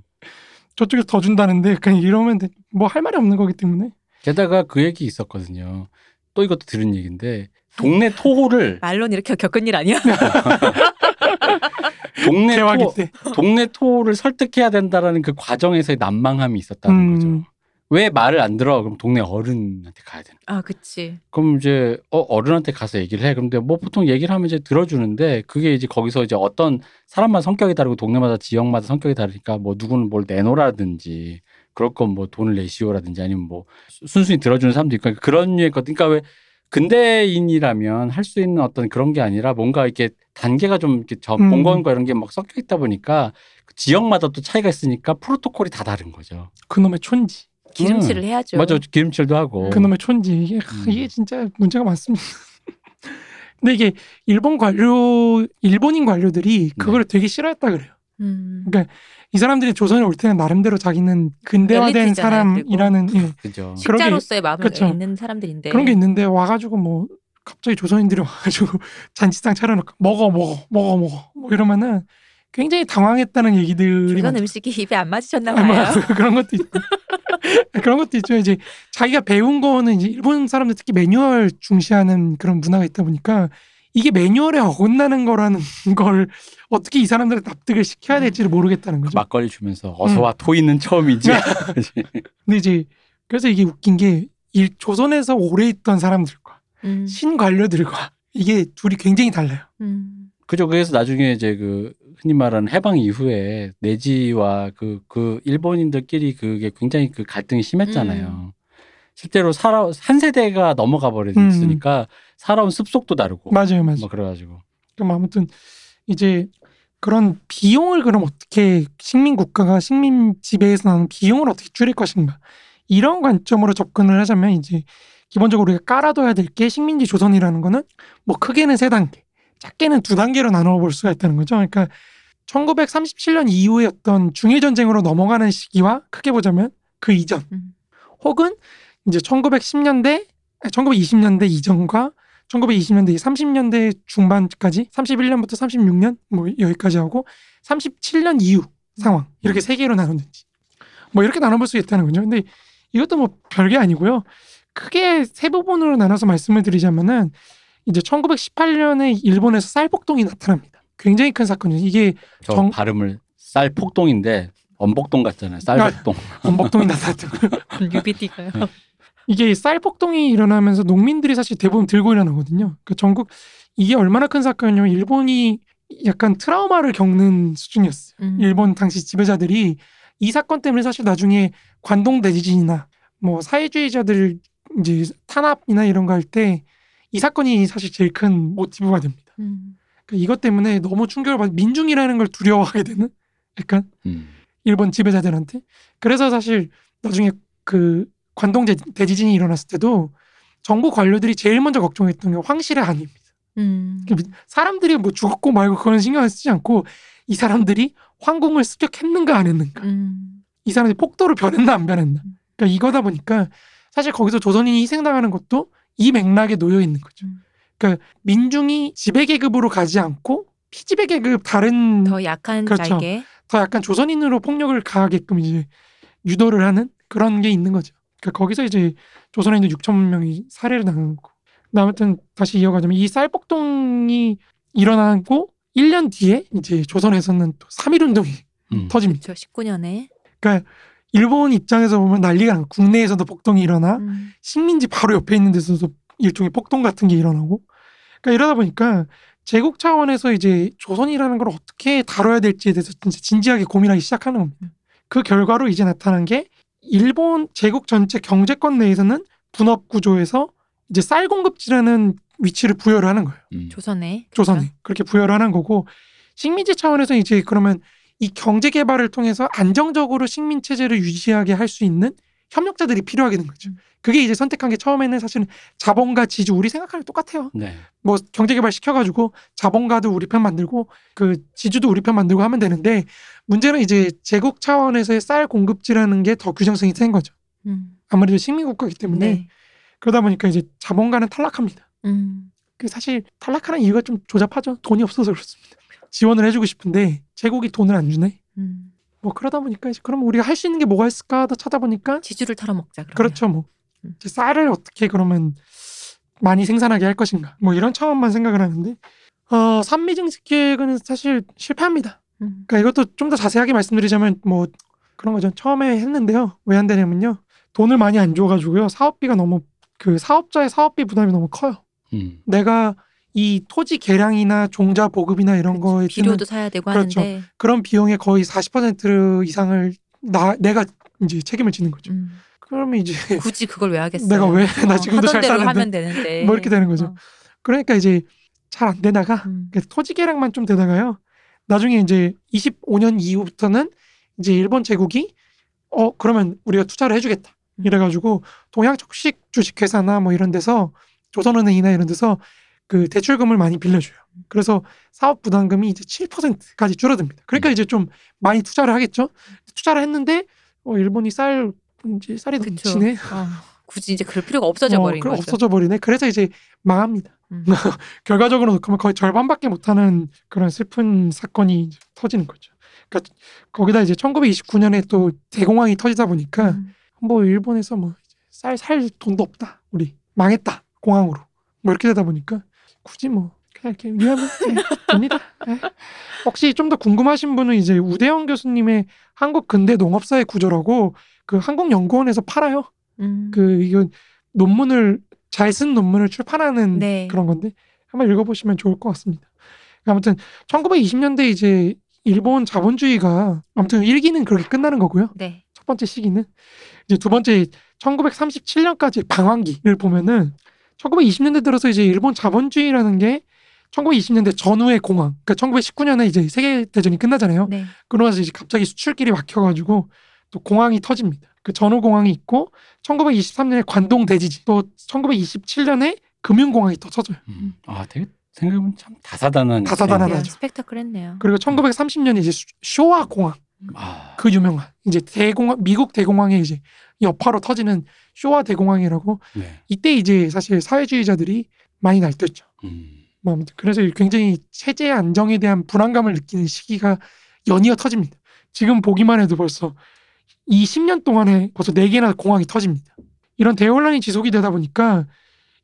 저쪽에서 더 준다는데 약간 이러면 뭐 할 말이 없는 거기 때문에 게다가 그 얘기 있었거든요. 또 이것도 들은 얘기인데 동네 토호를 말론 이렇게 겪은 일 아니야? 동네 토 때. 동네 토호를 설득해야 된다라는 그 과정에서의 난망함이 있었다는 음. 거죠. 왜 말을 안 들어? 그럼 동네 어른한테 가야 되는. 아, 그치. 그럼 이제 어, 어른한테 가서 얘기를 해. 그런데 뭐 보통 얘기를 하면 이제 들어주는데 그게 이제 거기서 이제 어떤 사람마다 성격이 다르고 동네마다 지역마다 성격이 다르니까 뭐 누구는 뭘 내놓으라든지 그럴 건 뭐 돈을 내시오라든지 아니면 뭐 수- 순순히 들어주는 사람도 있고 그런 류의 것. 그러니까 왜 근대인이라면 할 수 있는 어떤 그런 게 아니라 뭔가 이렇게 단계가 좀 이렇게 저 음. 본건과 이런 게 막 섞여 있다 보니까 그 지역마다 또 차이가 있으니까 프로토콜이 다 다른 거죠. 그놈의 촌지. 기름칠을 해야죠. 맞아, 기름칠도 하고. 그놈의 촌지. 이게, 음. 이게 진짜 문제가 많습니다. 근데 이게 일본 관료 일본인 관료들이 그걸 되게 싫어했다 그래요. 음. 그러니까 이 사람들이 조선에 올 때는 나름대로 자기는 근대화된 사람이라는 예, 그죠. 식자로서의 마음이 그쵸. 있는 사람들인데. 그런 게 있는데 와가지고 뭐 갑자기 조선인들이 와가지고 잔치상 차려놓고 먹어 먹어 먹어 먹어 뭐 이러면은 굉장히 당황했다는 얘기들이 조선 많- 음식이 입에 안 맞으셨나 아, 봐요. 뭐 그런 것도 있고 그런 것도 있죠 이제 자기가 배운 거는 이제 일본 사람들 특히 매뉴얼 중시하는 그런 문화가 있다 보니까 이게 매뉴얼에 어긋나는 거라는 걸 어떻게 이 사람들을 납득을 시켜야 될지를 모르겠다는 그 거죠. 막걸리 주면서 어서와 토이는 처음이지. 근데 이제 그래서 이게 웃긴 게 일, 조선에서 오래 있던 사람들과 음. 신관료들과 이게 둘이 굉장히 달라요. 음. 그죠. 그래서 나중에 이제 그 흔히 말하는 해방 이후에 내지와 그, 그 일본인들끼리 그게 굉장히 그 갈등이 심했잖아요. 실제로 살아, 한 세대가 넘어가 버렸으니까 살아온 습속도 다르고. 맞아요, 맞아요. 뭐 그래가지고. 그럼 아무튼 이제 그런 비용을 그럼 어떻게 식민 국가가 식민 지배에서 나는 비용을 어떻게 줄일 것인가 이런 관점으로 접근을 하자면 이제 기본적으로 우리가 깔아둬야 될 게 식민지 조선이라는 거는 뭐 크게는 세 단계, 작게는 두 단계로 나눠 볼 수가 있다는 거죠. 그러니까 1937년 이후의 어떤 중일 전쟁으로 넘어가는 시기와 크게 보자면 그 이전 음. 혹은 이제 1910년대, 1920년대 이전과 1920년대, 30년대 중반까지 31년부터 36년 뭐 여기까지 하고 37년 이후 상황 이렇게 세 개로 나눴는지 뭐 이렇게 나눠볼 수 있다는 거죠. 근데 이것도 뭐 별게 아니고요. 크게 세 부분으로 나눠서 말씀을 드리자면은 이제 1918년에 일본에서 쌀폭동이 나타납니다. 굉장히 큰 사건이죠. 이게 저 정- 발음을 쌀 폭동인데 엄복동 같잖아요. 쌀복동. 원복동이 나타났던 UBD가요. 이게 쌀 폭동이 일어나면서 농민들이 사실 대부분 들고 일어나거든요. 그 전국 이게 얼마나 큰 사건이냐면 일본이 약간 트라우마를 겪는 수준이었어요. 음. 일본 당시 지배자들이 이 사건 때문에 사실 나중에 관동 대지진이나 뭐 사회주의자들 이제 탄압이나 이런 거 할 때 이 사건이 사실 제일 큰 모티브가 됩니다. 음. 그러니까 이것 때문에 너무 충격을 받 민중이라는 걸 두려워하게 되는 약간 음. 일본 지배자들한테. 그래서 사실 나중에 그 관동 대- 대지진이 일어났을 때도 정부 관료들이 제일 먼저 걱정했던 게 황실의 안위입니다. 음. 사람들이 뭐 죽었고 말고 그런 신경을 쓰지 않고 이 사람들이 황궁을 습격했는가 안 했는가. 음. 이 사람들이 폭도로 변했나 안 변했나. 그러니까 이거다 보니까 사실 거기서 조선인이 희생당하는 것도 이 맥락에 놓여 있는 거죠. 음. 그러니까 민중이 지배 계급으로 가지 않고 피지배 계급 다른 더 약한 그렇죠. 자에게 더 약간 조선인으로 폭력을 가하게끔 이제 유도를 하는 그런 게 있는 거죠. 그러니까 거기서 이제 조선인들 6천 명이 살해를 당한 거고. 아무튼 다시 이어가자면 이 쌀폭동이 일어나고 1년 뒤에 이제 조선에서는 또 3.1 운동이 음. 터집니다. 저 19년에 그러니까 일본 입장에서 보면 난리가 나고 국내에서도 폭동이 일어나 음. 식민지 바로 옆에 있는 데서도 일종의 폭동 같은 게 일어나고 그러니까 이러다 보니까 제국 차원에서 이제 조선이라는 걸 어떻게 다뤄야 될지에 대해서 진짜 진지하게 고민하기 시작하는 겁니다. 그 결과로 이제 나타난 게 일본 제국 전체 경제권 내에서는 분업 구조에서 이제 쌀 공급지라는 위치를 부여를 하는 거예요. 음. 조선에 조선에 그렇죠? 그렇게 부여를 하는 거고 식민지 차원에서 이제 그러면 이 경제 개발을 통해서 안정적으로 식민 체제를 유지하게 할 수 있는 협력자들이 필요하게 된 거죠. 음. 그게 이제 선택한 게 처음에는 사실은 자본과 지주 우리 생각하는 게 똑같아요. 네. 뭐 경제개발 시켜가지고 자본가도 우리 편 만들고 그 지주도 우리 편 만들고 하면 되는데 문제는 이제 제국 차원에서의 쌀 공급지라는 게 더 규정성이 센 거죠. 음. 아무래도 식민국가이기 때문에 네. 그러다 보니까 이제 자본가는 탈락합니다. 음. 그 사실 탈락하는 이유가 좀 조잡하죠. 돈이 없어서 그렇습니다. 지원을 해주고 싶은데 제국이 돈을 안 주네. 음. 뭐 그러다 보니까 이제 그럼 우리가 할 수 있는 게 뭐가 있을까 하다 찾아보니까 지주를 털어먹자. 그러면. 그렇죠 뭐 음. 이제 쌀을 어떻게 그러면 많이 생산하게 할 것인가 뭐 이런 차원만 생각을 하는데 어 산미 증식 계획은 사실 실패합니다. 음. 그러니까 이것도 좀 더 자세하게 말씀드리자면 뭐 그런 거죠. 처음에 했는데요. 왜 안 되냐면요. 돈을 많이 안 줘가지고요. 사업비가 너무 그 사업자의 사업비 부담이 너무 커요. 음. 내가 이 토지 개량이나 종자 보급이나 이런 그렇죠. 거에 비료도 사야 되고 그렇죠. 하는데. 그런 비용의 거의 40% 이상을 나 내가 이제 책임을 지는 거죠. 음. 그러면 이제 굳이 그걸 왜 하겠어요? 내가 왜나 어, 지금도 하던 잘 대로 사는데 하면 되는데. 뭐 이렇게 되는 거죠. 어. 그러니까 이제 잘 안 되다가 음. 토지 개량만 좀 되다가요. 나중에 이제 25년 이후부터는 이제 일본 제국이 어 그러면 우리가 투자를 해주겠다 음. 이래가지고 동양 적식 주식회사나 뭐 이런 데서 조선은행이나 이런 데서 그 대출금을 많이 빌려줘요. 그래서 사업 부담금이 이제 7%까지 줄어듭니다. 그러니까 음. 이제 좀 많이 투자를 하겠죠. 투자를 했는데 어 일본이 쌀 이제 쌀이. 넘치네. 어. 굳이 이제 그럴 필요가 없어져 어, 버린 거죠. 없어져 버리네. 그래서 이제 망합니다. 음. 결과적으로 보면 거의 절반밖에 못하는 그런 슬픈 사건이 터지는 거죠. 그러니까 거기다 이제 1929년에 또 대공황이 터지다 보니까 음. 뭐 일본에서 뭐 쌀 살 돈도 없다. 우리 망했다. 공항으로. 뭐 이렇게 되다 보니까 굳이 뭐 그냥 이렇게 위하면 네, 됩니다. 네. 혹시 좀 더 궁금하신 분은 이제 우대영 교수님의 한국 근대 농업사의 구조라고 그 한국연구원에서 팔아요. 음. 그 이건 논문을 잘 쓴 논문을 출판하는 네. 그런 건데 한번 읽어보시면 좋을 것 같습니다. 아무튼 1920년대 이제 일본 자본주의가 아무튼 일기는 그렇게 끝나는 거고요. 네. 첫 번째 시기는 이제 두 번째 1937년까지 방황기를 보면은 1920년대 들어서 이제 일본 자본주의라는 게 1920년대 전후의 공황, 그러니까 1919년에 이제 세계 대전이 끝나잖아요. 네. 그러고 나서 이제 갑자기 수출길이 막혀가지고 또 공항이 터집니다. 그 전후 공항이 있고 1923년에 관동 대지진, 또 1927년에 금융공항이 또 터져요. 음. 아, 되게 생각해보면 참 다사다난. 다사다난하죠. 네, 스펙타클했네요. 그리고 1930년에 이제 수- 쇼와 공항, 아, 그 유명한 이제 대공항, 미국 대공항의 이제 여파로 터지는 쇼와 대공항이라고 네. 이때 이제 사실 사회주의자들이 많이 날뛰었죠. 음. 뭐 그래서 굉장히 체제 안정에 대한 불안감을 느끼는 시기가 연이어 터집니다. 지금 보기만 해도 벌써 이 10년 동안에 벌써 4개나 공항이 터집니다. 이런 대혼란이 지속이 되다 보니까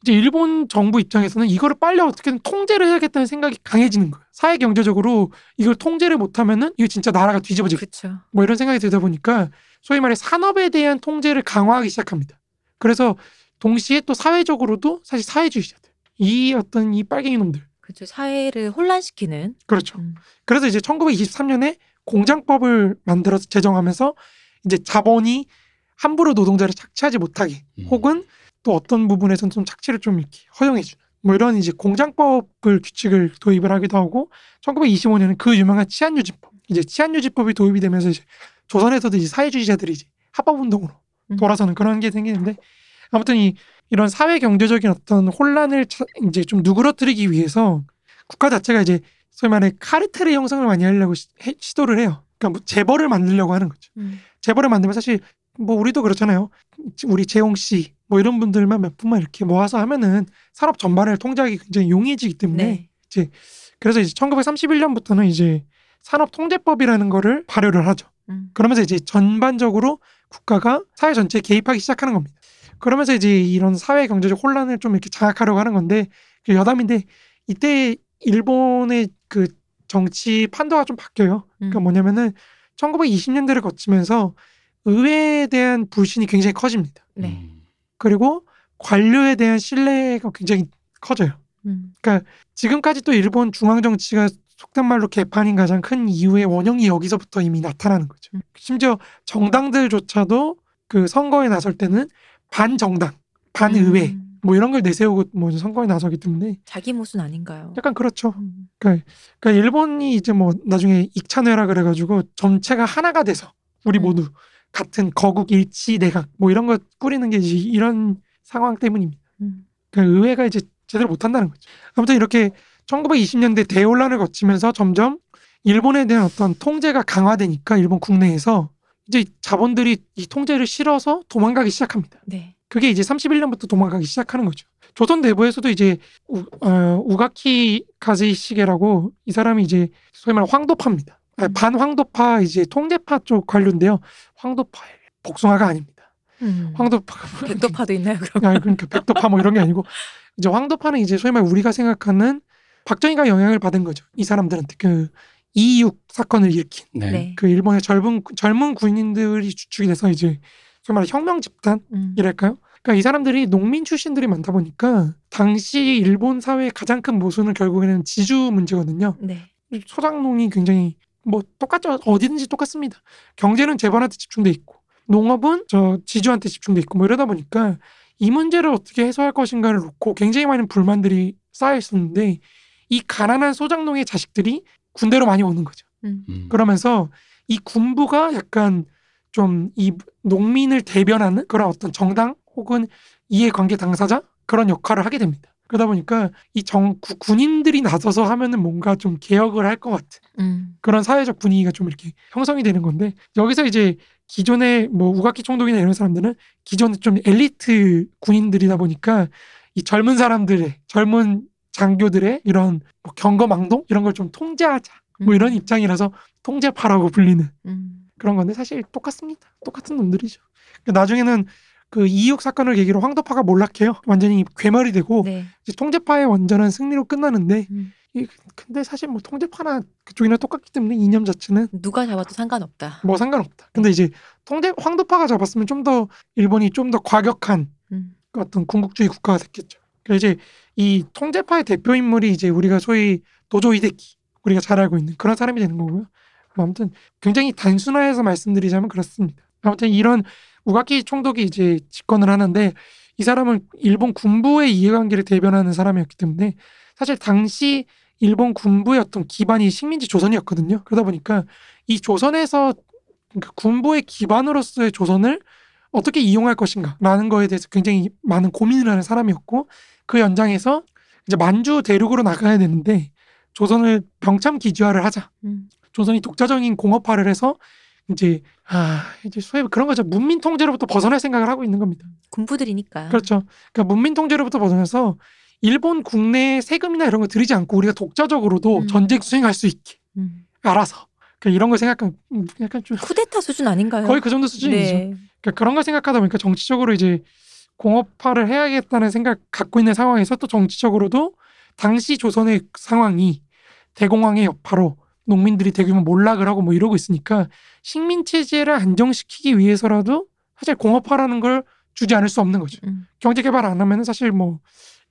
이제 일본 정부 입장에서는 이거를 빨리 어떻게든 통제를 해야겠다는 생각이 강해지는 거예요. 사회 경제적으로 이걸 통제를 못하면은 이거 진짜 나라가 뒤집어지고. 뭐 이런 생각이 들다 보니까 소위 말해 산업에 대한 통제를 강화하기 시작합니다. 그래서 동시에 또 사회적으로도 사실 사회주의자들 이 어떤 이 빨갱이 놈들 그렇죠. 사회를 혼란시키는. 그렇죠. 음. 그래서 이제 1923년에 공장법을 만들어서 제정하면서 이제 자본이 함부로 노동자를 착취하지 못하게 음. 혹은 또 어떤 부분에서는 좀 착취를 좀 이렇게 허용해주는 뭐 이런 이제 공장법을 규칙을 도입을 하기도 하고 1925년은 그 유명한 치안유지법 이제 치안유지법이 도입이 되면서 이제 조선에서도 이제 사회주의자들이 이제 합법운동으로 음. 돌아서는 그런 게 생기는데 아무튼 이 이런 사회 경제적인 어떤 혼란을 차- 이제 좀 누그러뜨리기 위해서 국가 자체가 이제 소위 말해 카르텔의 형성을 많이 하려고 시, 도를 해요. 그러니까 뭐 재벌을 만들려고 하는 거죠. 음. 재벌을 만들면 사실 뭐 우리도 그렇잖아요. 우리 재홍 씨 뭐 이런 분들만 몇 분만 이렇게 모아서 하면은 산업 전반을 통제하기 굉장히 용이해지기 때문에 네. 그래서 이제 1931년부터는 이제 산업 통제법이라는 거를 발효를 하죠. 음. 그러면서 이제 전반적으로 국가가 사회 전체에 개입하기 시작하는 겁니다. 그러면서 이제 이런 사회 경제적 혼란을 좀 이렇게 장악하려고 하는 건데 그 여담인데 이때 일본의 그 정치 판도가 좀 바뀌어요. 그러니까 음. 뭐냐면은 1920년대를 거치면서 의회에 대한 불신이 굉장히 커집니다. 네. 음. 그리고 관료에 대한 신뢰가 굉장히 커져요. 음. 지금까지 또 일본 중앙 정치가 속된 말로 개판인 가장 큰 이유의 원형이 여기서부터 이미 나타나는 거죠. 음. 심지어 정당들조차도 그 선거에 나설 때는 반정당, 반의회 음. 뭐 이런 걸 내세우고 뭐 선거에 나서기 때문에 자기 모순 아닌가요? 약간 그렇죠. 음. 그러니까 일본이 이제 뭐 나중에 익찬회라 그래가지고 전체가 하나가 돼서 우리 음. 모두 같은 거국 일치 내각 뭐 이런 거 꾸리는 게 이제 이런 상황 때문입니다. 음. 그러니까 의회가 이제 제대로 못 한다는 거죠. 아무튼 이렇게 1920년대 대혼란을 거치면서 점점 일본에 대한 어떤 통제가 강화되니까 일본 국내에서 이제 자본들이 이 통제를 싫어서 도망가기 시작합니다. 네. 그게 이제 31년부터 도망가기 시작하는 거죠. 조선 내부에서도 이제 우, 어, 우가키 가즈이시게라고 이 사람이 이제 소위 말하는 황도파입니다. 음. 반황도파 이제 통제파 쪽 관료인데요. 황도파 복숭아가 아닙니다. 음. 황도파가 백도파도 있나요 그럼? 아니, 그러니까 백도파 뭐 이런 게 아니고 이제 황도파는 이제 소위 말 우리가 생각하는 박정희가 영향을 받은 거죠. 이 사람들한테 그 이육 사건을 일으킨 네. 네. 그 일본의 젊은 젊은 군인들이 주축이 돼서 이제 소위 말해 혁명 집단 음. 이랄까요? 그러니까 이 사람들이 농민 출신들이 많다 보니까 당시 일본 사회의 가장 큰 모순은 결국에는 지주 문제거든요. 네. 소작농이 굉장히 뭐 똑같죠. 어디든지 똑같습니다. 경제는 재벌한테 집중돼 있고 농업은 저 지주한테 집중돼 있고 뭐 이러다 보니까 이 문제를 어떻게 해소할 것인가를 놓고 굉장히 많은 불만들이 쌓여 있었는데 이 가난한 소작농의 자식들이 군대로 많이 오는 거죠. 음. 음. 그러면서 이 군부가 약간 좀 이 농민을 대변하는 그런 어떤 정당 혹은 이해관계 당사자 그런 역할을 하게 됩니다. 그러다 보니까 이 정 군인들이 나서서 하면은 뭔가 좀 개혁을 할 것 같은 음. 그런 사회적 분위기가 좀 이렇게 형성이 되는 건데 여기서 이제 기존의 뭐 우가키 총독이나 이런 사람들은 기존에 좀 엘리트 군인들이다 보니까 이 젊은 사람들의 젊은 장교들의 이런 뭐 경거망동 이런 걸 좀 통제하자 뭐 이런 입장이라서 통제파라고 불리는 음. 그런 건데 사실 똑같습니다. 똑같은 놈들이죠. 그러니까 나중에는 그 이육 사건을 계기로 황도파가 몰락해요. 완전히 괴멸이 되고 네. 이제 통제파의 완전한 승리로 끝나는데 음. 이 근데 사실 뭐 통제파나 그쪽이나 똑같기 때문에 이념 자체는 누가 잡아도 상관없다. 뭐 상관없다. 근데 이제 통제 황도파가 잡았으면 좀 더 일본이 좀 더 과격한 음. 그 어떤 군국주의 국가가 됐겠죠. 그러니까 이제 이 통제파의 대표 인물이 이제 우리가 소위 도조 히데키 우리가 잘 알고 있는 그런 사람이 되는 거고요. 뭐 아무튼 굉장히 단순화해서 말씀드리자면 그렇습니다. 아무튼 이런 우가키 총독이 이제 집권을 하는데 이 사람은 일본 군부의 이해관계를 대변하는 사람이었기 때문에 사실 당시 일본 군부의 어떤 기반이 식민지 조선이었거든요. 그러다 보니까 이 조선에서 그 군부의 기반으로서의 조선을 어떻게 이용할 것인가라는 거에 대해서 굉장히 많은 고민을 하는 사람이었고 그 연장에서 이제 만주 대륙으로 나가야 되는데 조선을 병참 기지화를 하자. 음. 조선이 독자적인 공업화를 해서 이제 아 이제 소위 그런 거죠. 문민 통제로부터 벗어날 생각을 하고 있는 겁니다. 군부들이니까. 그렇죠. 그러니까 문민 통제로부터 벗어나서 일본 국내 세금이나 이런 거 들이지 않고 우리가 독자적으로도 음. 전쟁 수행할 수 있게 음. 알아서 그러니까 이런 걸 생각하면 음, 약간 좀 쿠데타 수준 아닌가요? 거의 그 정도 수준이죠. 네. 그러니까 그런 걸 생각하다 보니까 정치적으로 이제 공업화를 해야겠다는 생각 갖고 있는 상황에서 또 정치적으로도 당시 조선의 상황이 대공황의 여파로 농민들이 대규모 몰락을 하고 뭐 이러고 있으니까 식민 체제를 안정시키기 위해서라도 사실 공업화라는 걸 주지 않을 수 없는 거죠. 음. 경제 개발 안 하면은 사실 뭐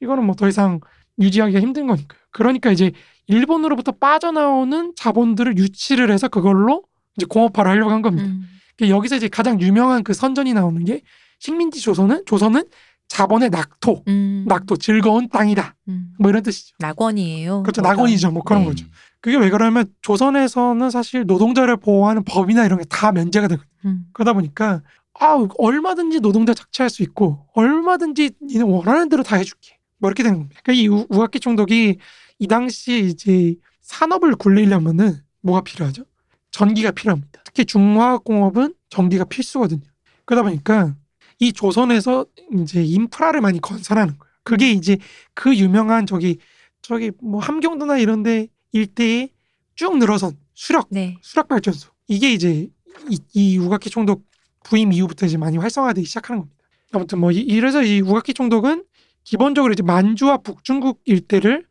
이거는 뭐 더 이상 유지하기가 힘든 거니까요. 그러니까 이제 일본으로부터 빠져나오는 자본들을 유치를 해서 그걸로 이제 공업화를 하려고 한 겁니다. 음. 그 여기서 이제 가장 유명한 그 선전이 나오는 게 식민지 조선은 조선은 자본의 낙토, 음. 낙토 즐거운 땅이다. 음. 뭐 이런 뜻이죠. 낙원이에요. 그렇죠. 낙원이죠. 뭐 그런 음. 거죠. 그게 왜 그러냐면 조선에서는 사실 노동자를 보호하는 법이나 이런 게 다 면제가 되거든요. 음. 그러다 보니까 아 얼마든지 노동자 착취할 수 있고 얼마든지 니네 원하는 대로 다 해줄게. 뭐 이렇게 되는 겁니다. 그러니까 이 우- 우가키 총독이 이 당시에 이제 산업을 굴리려면은 뭐가 필요하죠? 전기가 필요합니다. 특히 중화공업은 전기가 필수거든요. 그러다 보니까 이 조선에서 이제 인프라를 많이 건설하는 거예요. 그게 이제 그 유명한 저기 저기 뭐 함경도나 이런데 일대에 쭉 늘어선 수력 네. 수력 발전소 이게 이제 이, 이 우가키 총독 부임 이후부터 이제 많이 활성화되기 시작하는 겁니다. 아무튼 뭐 이- 이래서 이 우가키 총독은 기본적으로 이제 만주와 북중국 일대를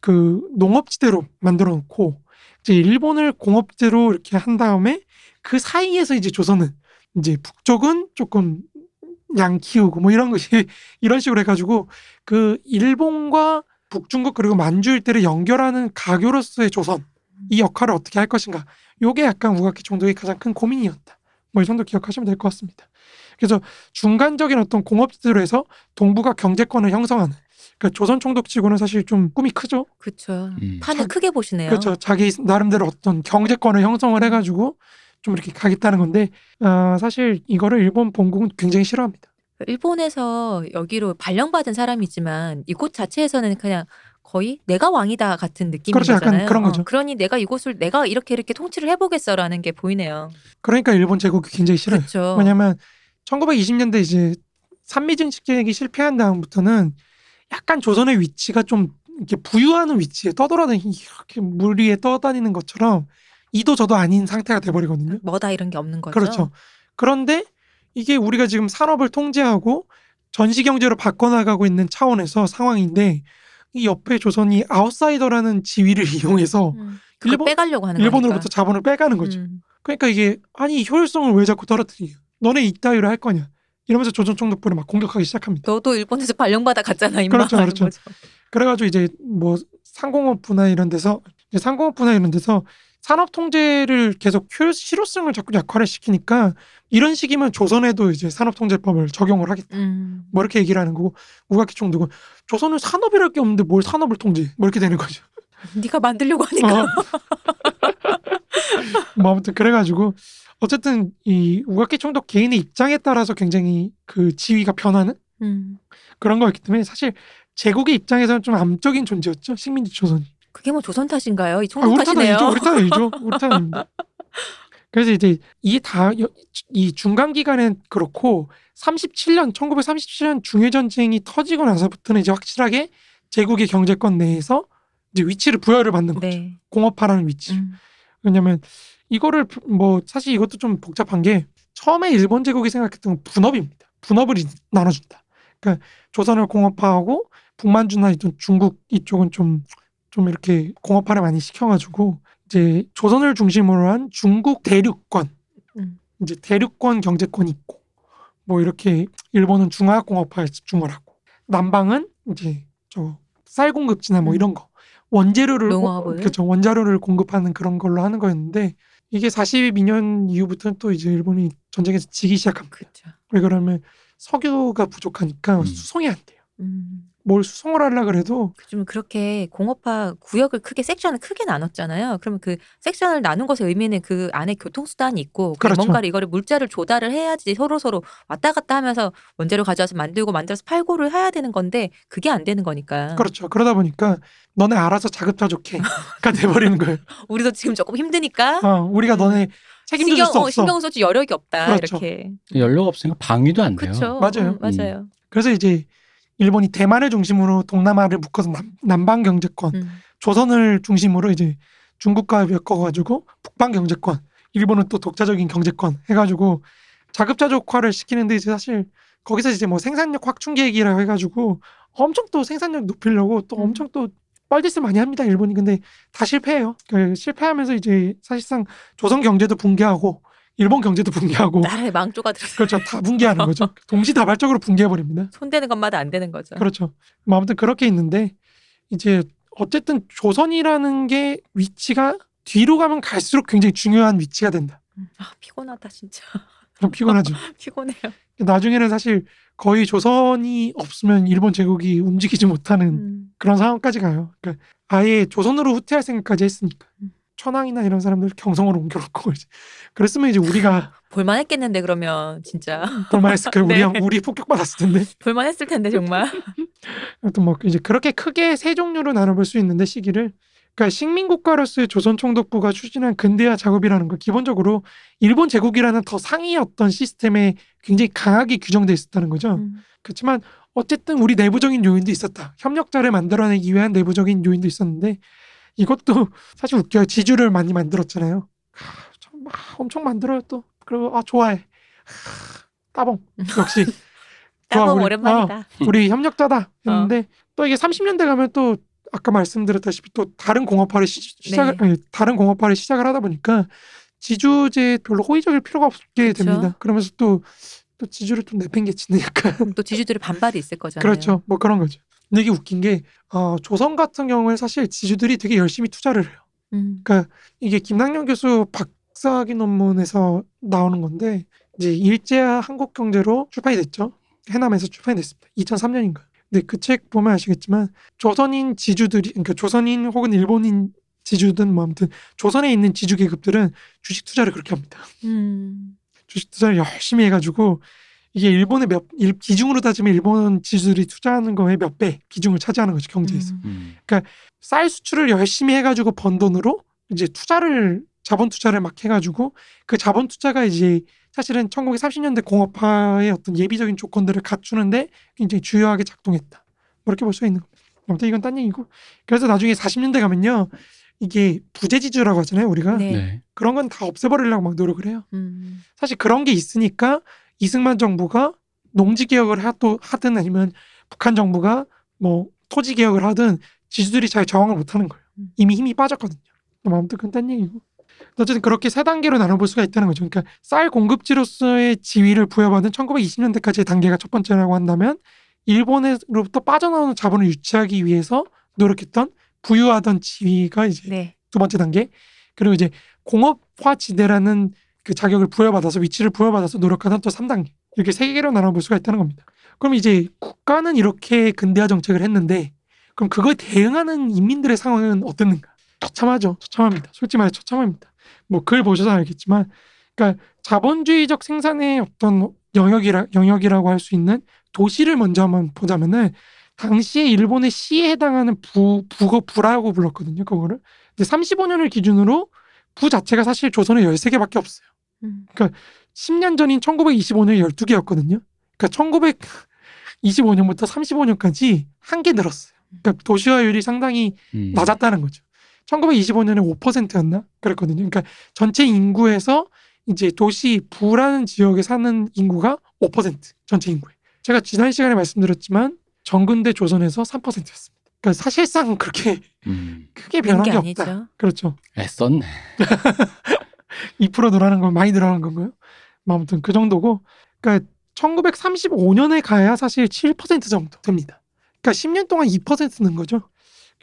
그 농업지대로 만들어 놓고 이제 일본을 공업지대로 이렇게 한 다음에 그 사이에서 이제 조선은 이제 북쪽은 조금 양 키우고 뭐 이런 것이 이런 식으로 해가지고 그 일본과 북중국 그리고 만주 일대를 연결하는 가교로서의 조선 이 역할을 어떻게 할 것인가 요게 약간 우가키 총독의 가장 큰 고민이었다. 뭐 이 정도 기억하시면 될 것 같습니다. 그래서 중간적인 어떤 공업지대로 해서 동북아 경제권을 형성하는 그러니까 조선 총독치고는 사실 좀 꿈이 크죠. 그렇죠. 음. 판을 크게 보시네요. 그렇죠. 자기 나름대로 어떤 경제권을 형성을 해가지고 좀 이렇게 가겠다는 건데 아, 사실 이거를 일본 본국은 굉장히 싫어합니다. 일본에서 여기로 발령받은 사람이지만 이곳 자체에서는 그냥 거의 내가 왕이다 같은 느낌인 그렇죠, 약간. 그런 어, 거죠. 그러니 내가 이곳을 내가 이렇게 이렇게 통치를 해보겠어라는 게 보이네요. 그러니까 일본 제국이 굉장히 싫어요. 그렇죠. 왜냐면 1920년대 이제 산미증식계획이 실패한 다음부터는 약간 조선의 위치가 좀 이렇게 부유하는 위치에 떠돌아다니 이렇게 물 위에 떠다니는 것처럼 이도 저도 아닌 상태가 돼버리거든요. 뭐다 이런 게 없는 거죠. 그렇죠. 그런데 이게 우리가 지금 산업을 통제하고 전시 경제로 바꿔나가고 있는 차원에서 상황인데 이 옆에 조선이 아웃사이더라는 지위를 이용해서 음, 일본- 빼가려고 하는 일본으로부터 거니까. 자본을 빼가는 거죠. 음. 그러니까 이게 아니 이 효율성을 왜 자꾸 떨어뜨리냐? 너네 이따위로 할 거냐? 이러면서 조선 총독부를 막 공격하기 시작합니다. 너도 일본에서 발령받아 갔잖아 임마. 그렇죠, 그렇죠. 그래가지고 이제 뭐 상공업부나 이런 데서 상공업부나 이런 데서 산업 통제를 계속 효, 실효성을 자꾸 약화를 시키니까 이런 식이면 조선에도 이제 산업 통제법을 적용을 하겠다. 음. 뭐 이렇게 얘기를 하는 거고 우각기 총독은 조선은 산업이랄 게 없는데 뭘 산업을 통제? 뭐 이렇게 되는 거죠. 네가 만들려고 하니까. 어. 뭐 아무튼 그래가지고 어쨌든 이 우각기 총독 개인의 입장에 따라서 굉장히 그 지위가 변하는 음. 그런 거였기 때문에 사실 제국의 입장에서는 좀 암적인 존재였죠 식민지 조선이. 그게 뭐 조선 탓인가요? 이 아, 총독 우리 탓이네요. 우리 탓이죠. 우리 탓입니다. 그래서 이제 이게 다 이 중간 기간엔 그렇고 37년 1937년 중일 전쟁이 터지고 나서부터는 이제 확실하게 제국의 경제권 내에서 이제 위치를 부여를 받는 거죠. 네. 공업화라는 위치. 음. 왜냐면 이거를 부- 뭐 사실 이것도 좀 복잡한 게 처음에 일본 제국이 생각했던 건 분업입니다. 분업을 이- 나눠준다. 그러니까 조선을 공업화하고 북만주나 이쪽 중국 이쪽은 좀 좀 이렇게 공업화를 많이 시켜가지고 이제 조선을 중심으로 한 중국 대륙권 음. 이제 대륙권 경제권이 있고 뭐 이렇게 일본은 중화 공업화에 집중을 하고 남방은 이제 저 쌀 공급지나 뭐 음. 이런 거 원재료를 농업을. 그렇죠 원자료를 공급하는 그런 걸로 하는 거였는데 이게 42년 이후부터는 또 이제 일본이 전쟁에서 지기 시작합니다. 그렇죠. 왜 그러면 석유가 부족하니까 음. 수송이 안 돼요. 음. 뭘 수송을 하려 그래도 좀 그렇게 공업화 구역을 크게 섹션을 크게 나눴잖아요. 그러면 그 섹션을 나눈 것의 의미는 그 안에 교통수단이 있고 그렇죠. 뭔가를 이거를 물자를 조달을 해야지 서로 서로 왔다 갔다 하면서 원재료 가져와서 만들고 만들어서 팔고를 해야 되는 건데 그게 안 되는 거니까. 그렇죠. 그러다 보니까 너네 알아서 자급자족해가 돼버리는 거예요. 우리도 지금 조금 힘드니까 어, 우리가 너네 책임져 줄수 신경, 어, 없어. 신경 써줄 여력이 없다 그렇죠. 이렇게. 연료가 없으니까 방위도 안 돼요. 그렇죠. 맞아요. 음, 맞아요. 그래서 이제 일본이 대만을 중심으로 동남아를 묶어서 남, 남방 경제권, 음. 조선을 중심으로 이제 중국과 엮어가지고 북방 경제권, 일본은 또 독자적인 경제권 해가지고 자급자족화를 시키는데 이제 사실 거기서 이제 뭐 생산력 확충 계획이라고 해가지고 엄청 또 생산력 높이려고 또 음. 엄청 또 뻘짓을 많이 합니다 일본이 근데 다 실패해요. 그 실패하면서 이제 사실상 조선 경제도 붕괴하고 일본 경제도 붕괴하고 나라의 망조가 들어서 그렇죠 다 붕괴하는 거죠. 동시다발적으로 붕괴해 버립니다. 손대는 것마다 안 되는 거죠. 그렇죠. 뭐 아무튼 그렇게 있는데 이제 어쨌든 조선이라는 게 위치가 뒤로 가면 갈수록 굉장히 중요한 위치가 된다. 음. 아 피곤하다 진짜. 좀 피곤하죠. 피곤해요. 나중에는 사실 거의 조선이 없으면 일본 제국이 움직이지 못하는 음. 그런 상황까지 가요. 그러니까 아예 조선으로 후퇴할 생각까지 했으니까 음. 천황이나 이런 사람들 경성으로 옮겨놓고 이제 그랬으면 이제 우리가 볼만했겠는데 그러면 진짜 볼만했을 거예요. 네. 우리 우리 폭격 받았을 텐데. 볼만했을 텐데 정말. 아무튼 뭐 이제 그렇게 크게 세 종류로 나눠볼 수 있는데 시기를 그러니까 식민국가로서의 조선 총독부가 추진한 근대화 작업이라는 건 기본적으로 일본 제국이라는 더 상위 어떤 시스템에 굉장히 강하게 규정돼 있었다는 거죠. 음. 그렇지만 어쨌든 우리 내부적인 요인도 있었다. 협력자를 만들어내기 위한 내부적인 요인도 있었는데 이것도 사실 웃겨요. 지주를 많이 만들었잖아요. 하, 참, 막 엄청 만들어요 또. 그리고 아 좋아해. 하, 따봉 역시 따봉 우리- 오랜만이다. 어, 우리 협력자다 했는데 또 이게 30년대 가면 또 아까 말씀드렸다시피 또 다른 공업화를 시, 시작을 네. 다른 공업화를 시작을 하다 보니까 지주제 별로 호의적일 필요가 없게 그쵸. 됩니다. 그러면서 또 또 지주를 좀 내팽개치는 약간 또 지주들의 반발이 있을 거잖아요. 그렇죠. 뭐 그런 거죠. 근데 이게 웃긴 게 어, 조선 같은 경우에 사실 지주들이 되게 열심히 투자를 해요. 음. 이게 김남년 교수 박사학위 논문에서 나오는 건데 이제 일제와 한국 경제로 출판이 됐죠. 해남에서 출판이 됐습니다. 2003년인가. 근데 그 책 보면 아시겠지만 조선인 지주들이 그러니까 조선인 혹은 일본인 지주든 뭐 아무튼 조선에 있는 지주 계급들은 주식 투자를 그렇게 합니다. 음. 주식 투자를 열심히 해가지고 이게 일본의 몇 일, 비중으로 따지면 일본 지주들이 투자하는 거에 몇 배 비중을 차지하는 거죠 경제에서. 음. 음. 쌀 수출을 열심히 해가지고 번 돈으로 이제 투자를 자본 투자를 막 해가지고 그 자본 투자가 이제 사실은 1930년대 공업화의 어떤 예비적인 조건들을 갖추는데 굉장히 주요하게 작동했다. 뭐 이렇게 볼 수가 있는 겁니다. 아무튼 이건 딴 얘기고. 그래서 나중에 40년대 가면요. 이게 부재지주라고 하잖아요. 우리가 네. 네. 그런 건 다 없애버리려고 막 노력을 해요. 음. 사실 그런 게 있으니까 이승만 정부가 농지 개혁을 하도 하든 아니면 북한 정부가 뭐 토지 개혁을 하든 지주들이 잘 저항을 못하는 거예요. 음. 이미 힘이 빠졌거든요. 뭐 아무튼 그건 딴 얘기고. 어쨌든 그렇게 세 단계로 나눠볼 수가 있다는 거죠. 그러니까 쌀 공급지로서의 지위를 부여받은 1920년대까지의 단계가 첫 번째라고 한다면 일본으로부터 빠져나오는 자본을 유치하기 위해서 노력했던 부유하던 지위가 이제 네. 두 번째 단계. 그리고 이제 공업화 지대라는 그 자격을 부여받아서 위치를 부여받아서 노력하던 또 3단계. 이렇게 세 개로 나눠볼 수가 있다는 겁니다. 그럼 이제 국가는 이렇게 근대화 정책을 했는데 그럼 그거에 대응하는 인민들의 상황은 어땠는가? 처참하죠. 처참합니다. 솔직히 말해 처참합니다. 뭐 글 보셔서 알겠지만 그러니까 자본주의적 생산의 어떤 영역이라 영역이라고 할 수 있는 도시를 먼저 한번 보자면은 당시에 일본의 시에 해당하는 부 부거 부라고 불렀거든요. 그거를. 근데 35년을 기준으로 부 자체가 사실 조선에 13개밖에 없어요. 음. 10년 전인 1925년에 12개였거든요. 그러니까 1925년부터 35년까지 한 개 늘었어요. 그러니까 도시화율이 상당히 음. 낮았다는 거죠. 1925년에 5%였나? 그랬거든요. 그러니까 전체 인구에서 이제 도시 부라는 지역에 사는 인구가 5% 전체 인구에. 제가 지난 시간에 말씀드렸지만 정근대 조선에서 3%였습니다. 그러니까 사실상 그렇게 음. 크게 변한 게 게 없다. 아니죠. 그렇죠. 애썼네. 2% 늘어난 건 많이 늘어난 건가요? 뭐 아무튼 그 정도고. 그러니까 1935년에 가야 사실 7% 정도 됩니다. 그러니까 10년 동안 2%는 거죠.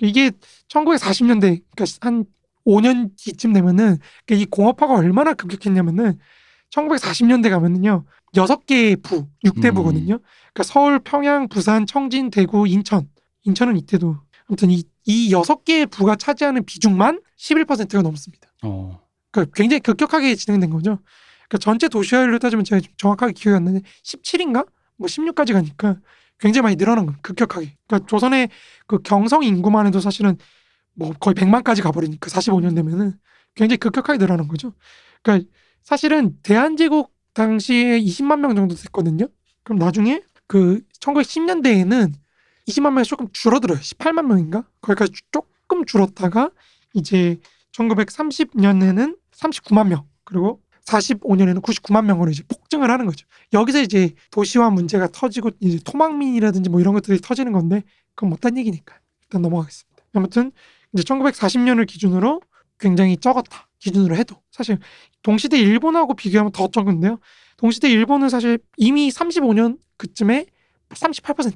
이게 1940년대 그러니까 한 5년 뒤쯤 되면은 그러니까 이 공업화가 얼마나 급격했냐면은 1940년대 가면은요. 6개의 부, 6대 음. 부거든요. 그러니까 서울, 평양, 부산, 청진, 대구, 인천. 인천은 이때도 아무튼 이, 이 6개의 부가 차지하는 비중만 11%가 넘습니다. 어. 그러니까 굉장히 급격하게 진행된 거죠. 그러니까 전체 도시화율로 따지면 제가 좀 정확하게 기억이 안 나는데 17인가 뭐 16까지 가니까 굉장히 많이 늘어난 거예요. 급격하게. 그러니까 조선의 그 경성 인구만 해도 사실은 뭐 거의 100만까지 가버리니까 45년 되면은 굉장히 급격하게 늘어난 거죠. 그러니까 사실은 대한제국 당시에 20만 명 정도 됐거든요. 그럼 나중에 그 1910년대에는 20만 명이 조금 줄어들어요. 18만 명인가? 거기까지 조금 줄었다가 이제 1930년에는 39만 명 그리고 45년에는 99만 명으로 이제 폭증을 하는 거죠. 여기서 이제 도시화 문제가 터지고 이제 토막민이라든지 뭐 이런 것들이 터지는 건데 그건 못한 얘기니까 일단 넘어가겠습니다. 아무튼 이제 1940년을 기준으로 굉장히 적었다. 기준으로 해도 사실 동시대 일본하고 비교하면 더 적은데요. 동시대 일본은 사실 이미 35년 그쯤에 38%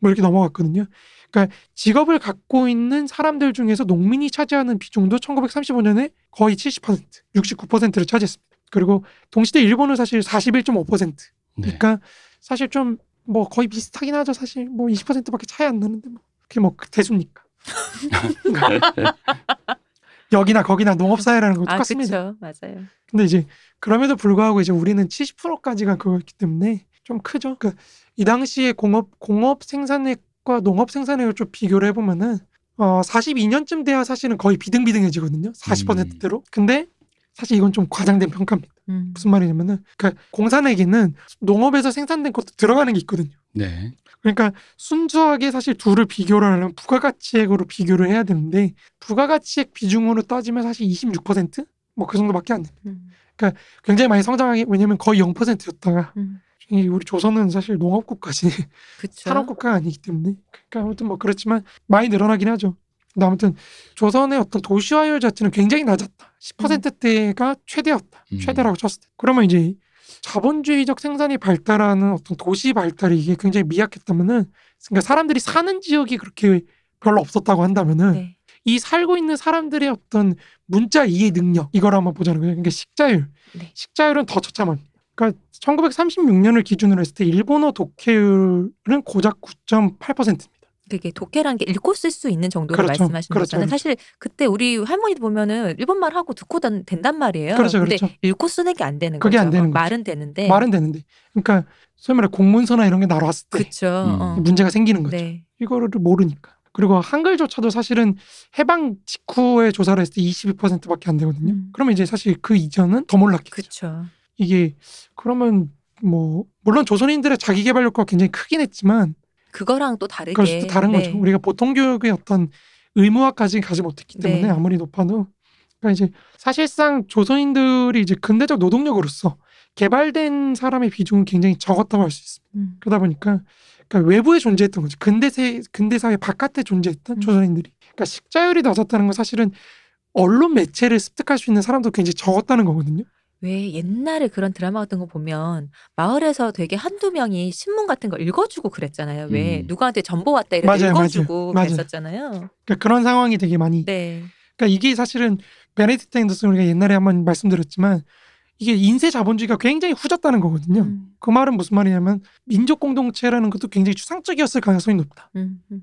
뭐 이렇게 넘어갔거든요. 그러니까 직업을 갖고 있는 사람들 중에서 농민이 차지하는 비중도 1935년에 거의 70%, 69%를 차지했습니다. 그리고 동시대 일본은 사실 41.5%. 네. 그러니까 사실 좀 뭐 거의 비슷하긴 하죠. 사실 뭐 20%밖에 차이 안 나는데 뭐 그게 뭐 대수니까. 여기나 거기나 농업 사회라는 거 아, 똑같습니다. 그렇죠. 맞아요. 근데 이제 그럼에도 불구하고 이제 우리는 70%까지가 그거였기 때문에 좀 크죠. 그러니까 이 당시에 공업 공업 생산액과 농업 생산액을 좀 비교를 해보면은 어 42년쯤 돼야 사실은 거의 비등비등해지거든요. 40%대로. 근데 사실 이건 좀 과장된 평가입니다. 음. 무슨 말이냐면은 그러니까 공산에게는 농업에서 생산된 것도 들어가는 게 있거든요. 네. 그러니까 순수하게 사실 둘을 비교를 하려면 부가가치액으로 비교를 해야 되는데 부가가치액 비중으로 따지면 사실 26%뭐 그 정도밖에 안 돼요. 음. 굉장히 많이 성장하게 왜냐면 거의 0%였다가 음. 우리 조선은 사실 농업국가지 그렇죠. 산업국가가 아니기 때문에 그러니까 아무튼 뭐 그렇지만 많이 늘어나긴 하죠. 근데 아무튼 조선의 어떤 도시화율 자체는 굉장히 낮았다. 10%대가 최대였다. 음. 최대라고 쳤을 때. 그러면 이제 자본주의적 생산이 발달하는 어떤 도시 발달이 이게 굉장히 미약했다면은 그러니까 사람들이 사는 지역이 그렇게 별로 없었다고 한다면은 네. 이 살고 있는 사람들의 어떤 문자 이해 능력 이걸 한번 보자는 거예요. 그러니까 식자율. 네. 식자율은 더 처참합니다. 그러니까 1936년을 기준으로 했을 때 일본어 독해율은 고작 9.8%입니다. 그게 독해라는 게 읽고 쓸 수 있는 정도로 그렇죠. 말씀하시는 그렇죠. 거잖아요. 사실 그때 우리 할머니도 보면은 일본말 하고 듣고 단, 된단 말이에요. 그렇죠, 근데 그렇죠. 읽고 쓰는 게 안 되는 그게 거죠. 안 되는 어, 거죠. 말은 되는데. 말은 되는데. 그러니까 소위 말해 공문서나 이런 게 날아왔을 때 그렇죠. 음. 어. 문제가 생기는 거죠. 네. 이거를 모르니까. 그리고 한글조차도 사실은 해방 직후에 조사를 했을 때 22%밖에 안 되거든요. 음. 그러면 이제 사실 그 이전은 더 몰랐겠죠. 그렇죠. 이게 그러면 뭐 물론 조선인들의 자기 개발 효과가 굉장히 크긴 했지만 그거랑 또 다르게. 그것이 또 다른 네. 거죠. 우리가 보통 교육의 어떤 의무화까지 가지 못했기 때문에 네. 아무리 높아도 그러니까 이제 사실상 조선인들이 이제 근대적 노동력으로서 개발된 사람의 비중은 굉장히 적었다고 할 수 있습니다. 음. 그러다 보니까 그러니까 외부에 존재했던 거죠. 근대 세 근대 사회 바깥에 존재했던 음. 조선인들이. 그러니까 식자율이 낮았다는 건 사실은 언론 매체를 습득할 수 있는 사람도 굉장히 적었다는 거거든요. 왜 옛날에 그런 드라마 같은 거 보면 마을에서 되게 한두 명이 신문 같은 거 읽어 주고 그랬잖아요. 왜 음. 누구한테 전보 왔다 이렇게 맞아요, 읽어 주고 맞아요. 그랬었잖아요. 그러니까 그런 상황이 되게 많이. 네. 그러니까 이게 사실은 베네딕트 앤더슨 우리가 옛날에 한번 말씀드렸지만 이게 인쇄 자본주의가 굉장히 후졌다는 거거든요. 음, 그 말은 무슨 말이냐면 민족 공동체라는 것도 굉장히 추상적이었을 가능성이 높다. 음, 음.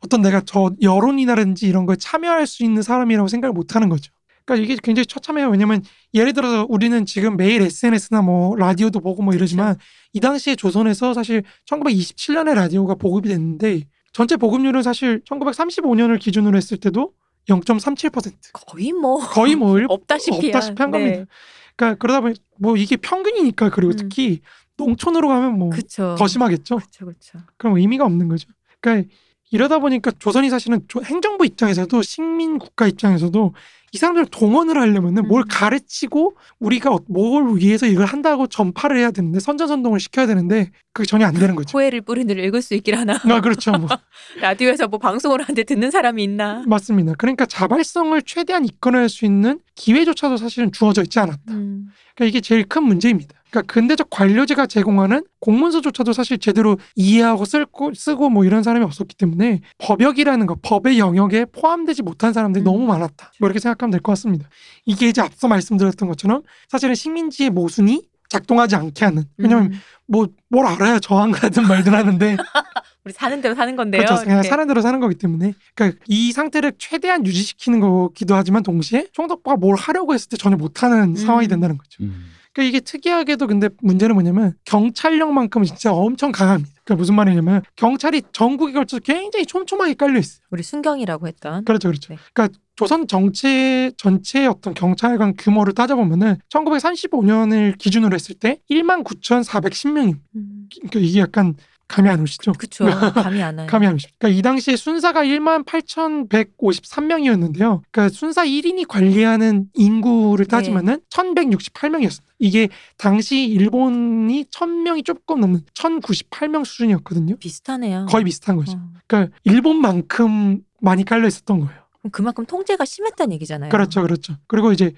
어떤 내가 저 여론이라든지 이런 거에 참여할 수 있는 사람이라고 생각을 못 하는 거죠. 그러니까 이게 굉장히 처참해요. 왜냐면 예를 들어서 우리는 지금 매일 SNS나 뭐 라디오도 보고 뭐 이러지만 이 당시에 조선에서 사실 1927년에 라디오가 보급이 됐는데 전체 보급률은 사실 1935년을 기준으로 했을 때도 0.37% 거의 뭐 거의 뭐 일- 없다시피 없다시피 한 네. 겁니다. 그러니까 그러다 보니 뭐 이게 평균이니까 그리고 음. 특히 농촌으로 가면 뭐 더. 심하겠죠. 그쵸, 그쵸. 그럼 의미가 없는 거죠. 그러니까 이러다 보니까 조선이 사실은 조- 행정부 입장에서도 식민 국가 입장에서도 이 사람들 동원을 하려면은 뭘 음. 가르치고 우리가 어- 뭘 위해서 이걸 한다고 전파를 해야 되는데 선전선동을 시켜야 되는데 그게 전혀 안 되는 거죠. 호해를 들 읽을 수 있길 하나. 아 그렇죠. 뭐 라디오에서 뭐 방송을 하는데 듣는 사람이 있나. 맞습니다. 그러니까 자발성을 최대한 이끌어낼 수 있는 기회조차도 사실은 주어져 있지 않았다. 음. 그러니까 이게 제일 큰 문제입니다. 그러니까 근대적 관료제가 제공하는 공문서조차도 사실 제대로 이해하고 쓸고 쓰고 뭐 이런 사람이 없었기 때문에 법역이라는 거, 법의 영역에 포함되지 못한 사람들이 음. 너무 많았다. 뭐 이렇게 생각하면 될 것 같습니다. 이게 이제 앞서 말씀드렸던 것처럼 사실은 식민지의 모순이 작동하지 않게 하는. 왜냐면 음. 뭐뭘 알아야 저항을 하든 말든 하는데 우리 사는 대로 사는 건데요. 그렇죠. 그냥 이렇게. 사는 대로 사는 거기 때문에 그러니까 이 상태를 최대한 유지시키는 거기도 하지만 동시에 총독부가 뭘 하려고 했을 때 전혀 못하는 음. 상황이 된다는 거죠. 음. 그러니까 이게 특이하게도 근데 문제는 뭐냐면 경찰력만큼은 진짜 엄청 강합니다. 그러니까 무슨 말이냐면 경찰이 전국에 걸쳐서 굉장히 촘촘하게 깔려 있어요. 우리 순경이라고 했던. 그렇죠, 그렇죠. 네. 그러니까 조선 정체 전체의 어떤 경찰관 규모를 따져보면은 1935년을 기준으로 했을 때 1만 9,410명입니다. 음. 그러니까 이게 약간 감이 안 오시죠? 그쵸. 감이 안 와요. 감이 안 오시죠? 그러니까 이 당시에 순사가 1만 8,153명이었는데요. 그러니까 순사 1인이 관리하는 인구를 따지면은 1,168명이었습니다. 이게 당시 일본이 1,000명이 조금 넘는 1,098명 수준이었거든요. 비슷하네요. 거의 비슷한 거죠. 어. 그러니까 일본만큼 많이 깔려 있었던 거예요. 그만큼 통제가 심했다는 얘기잖아요. 그렇죠, 그렇죠. 그리고 이제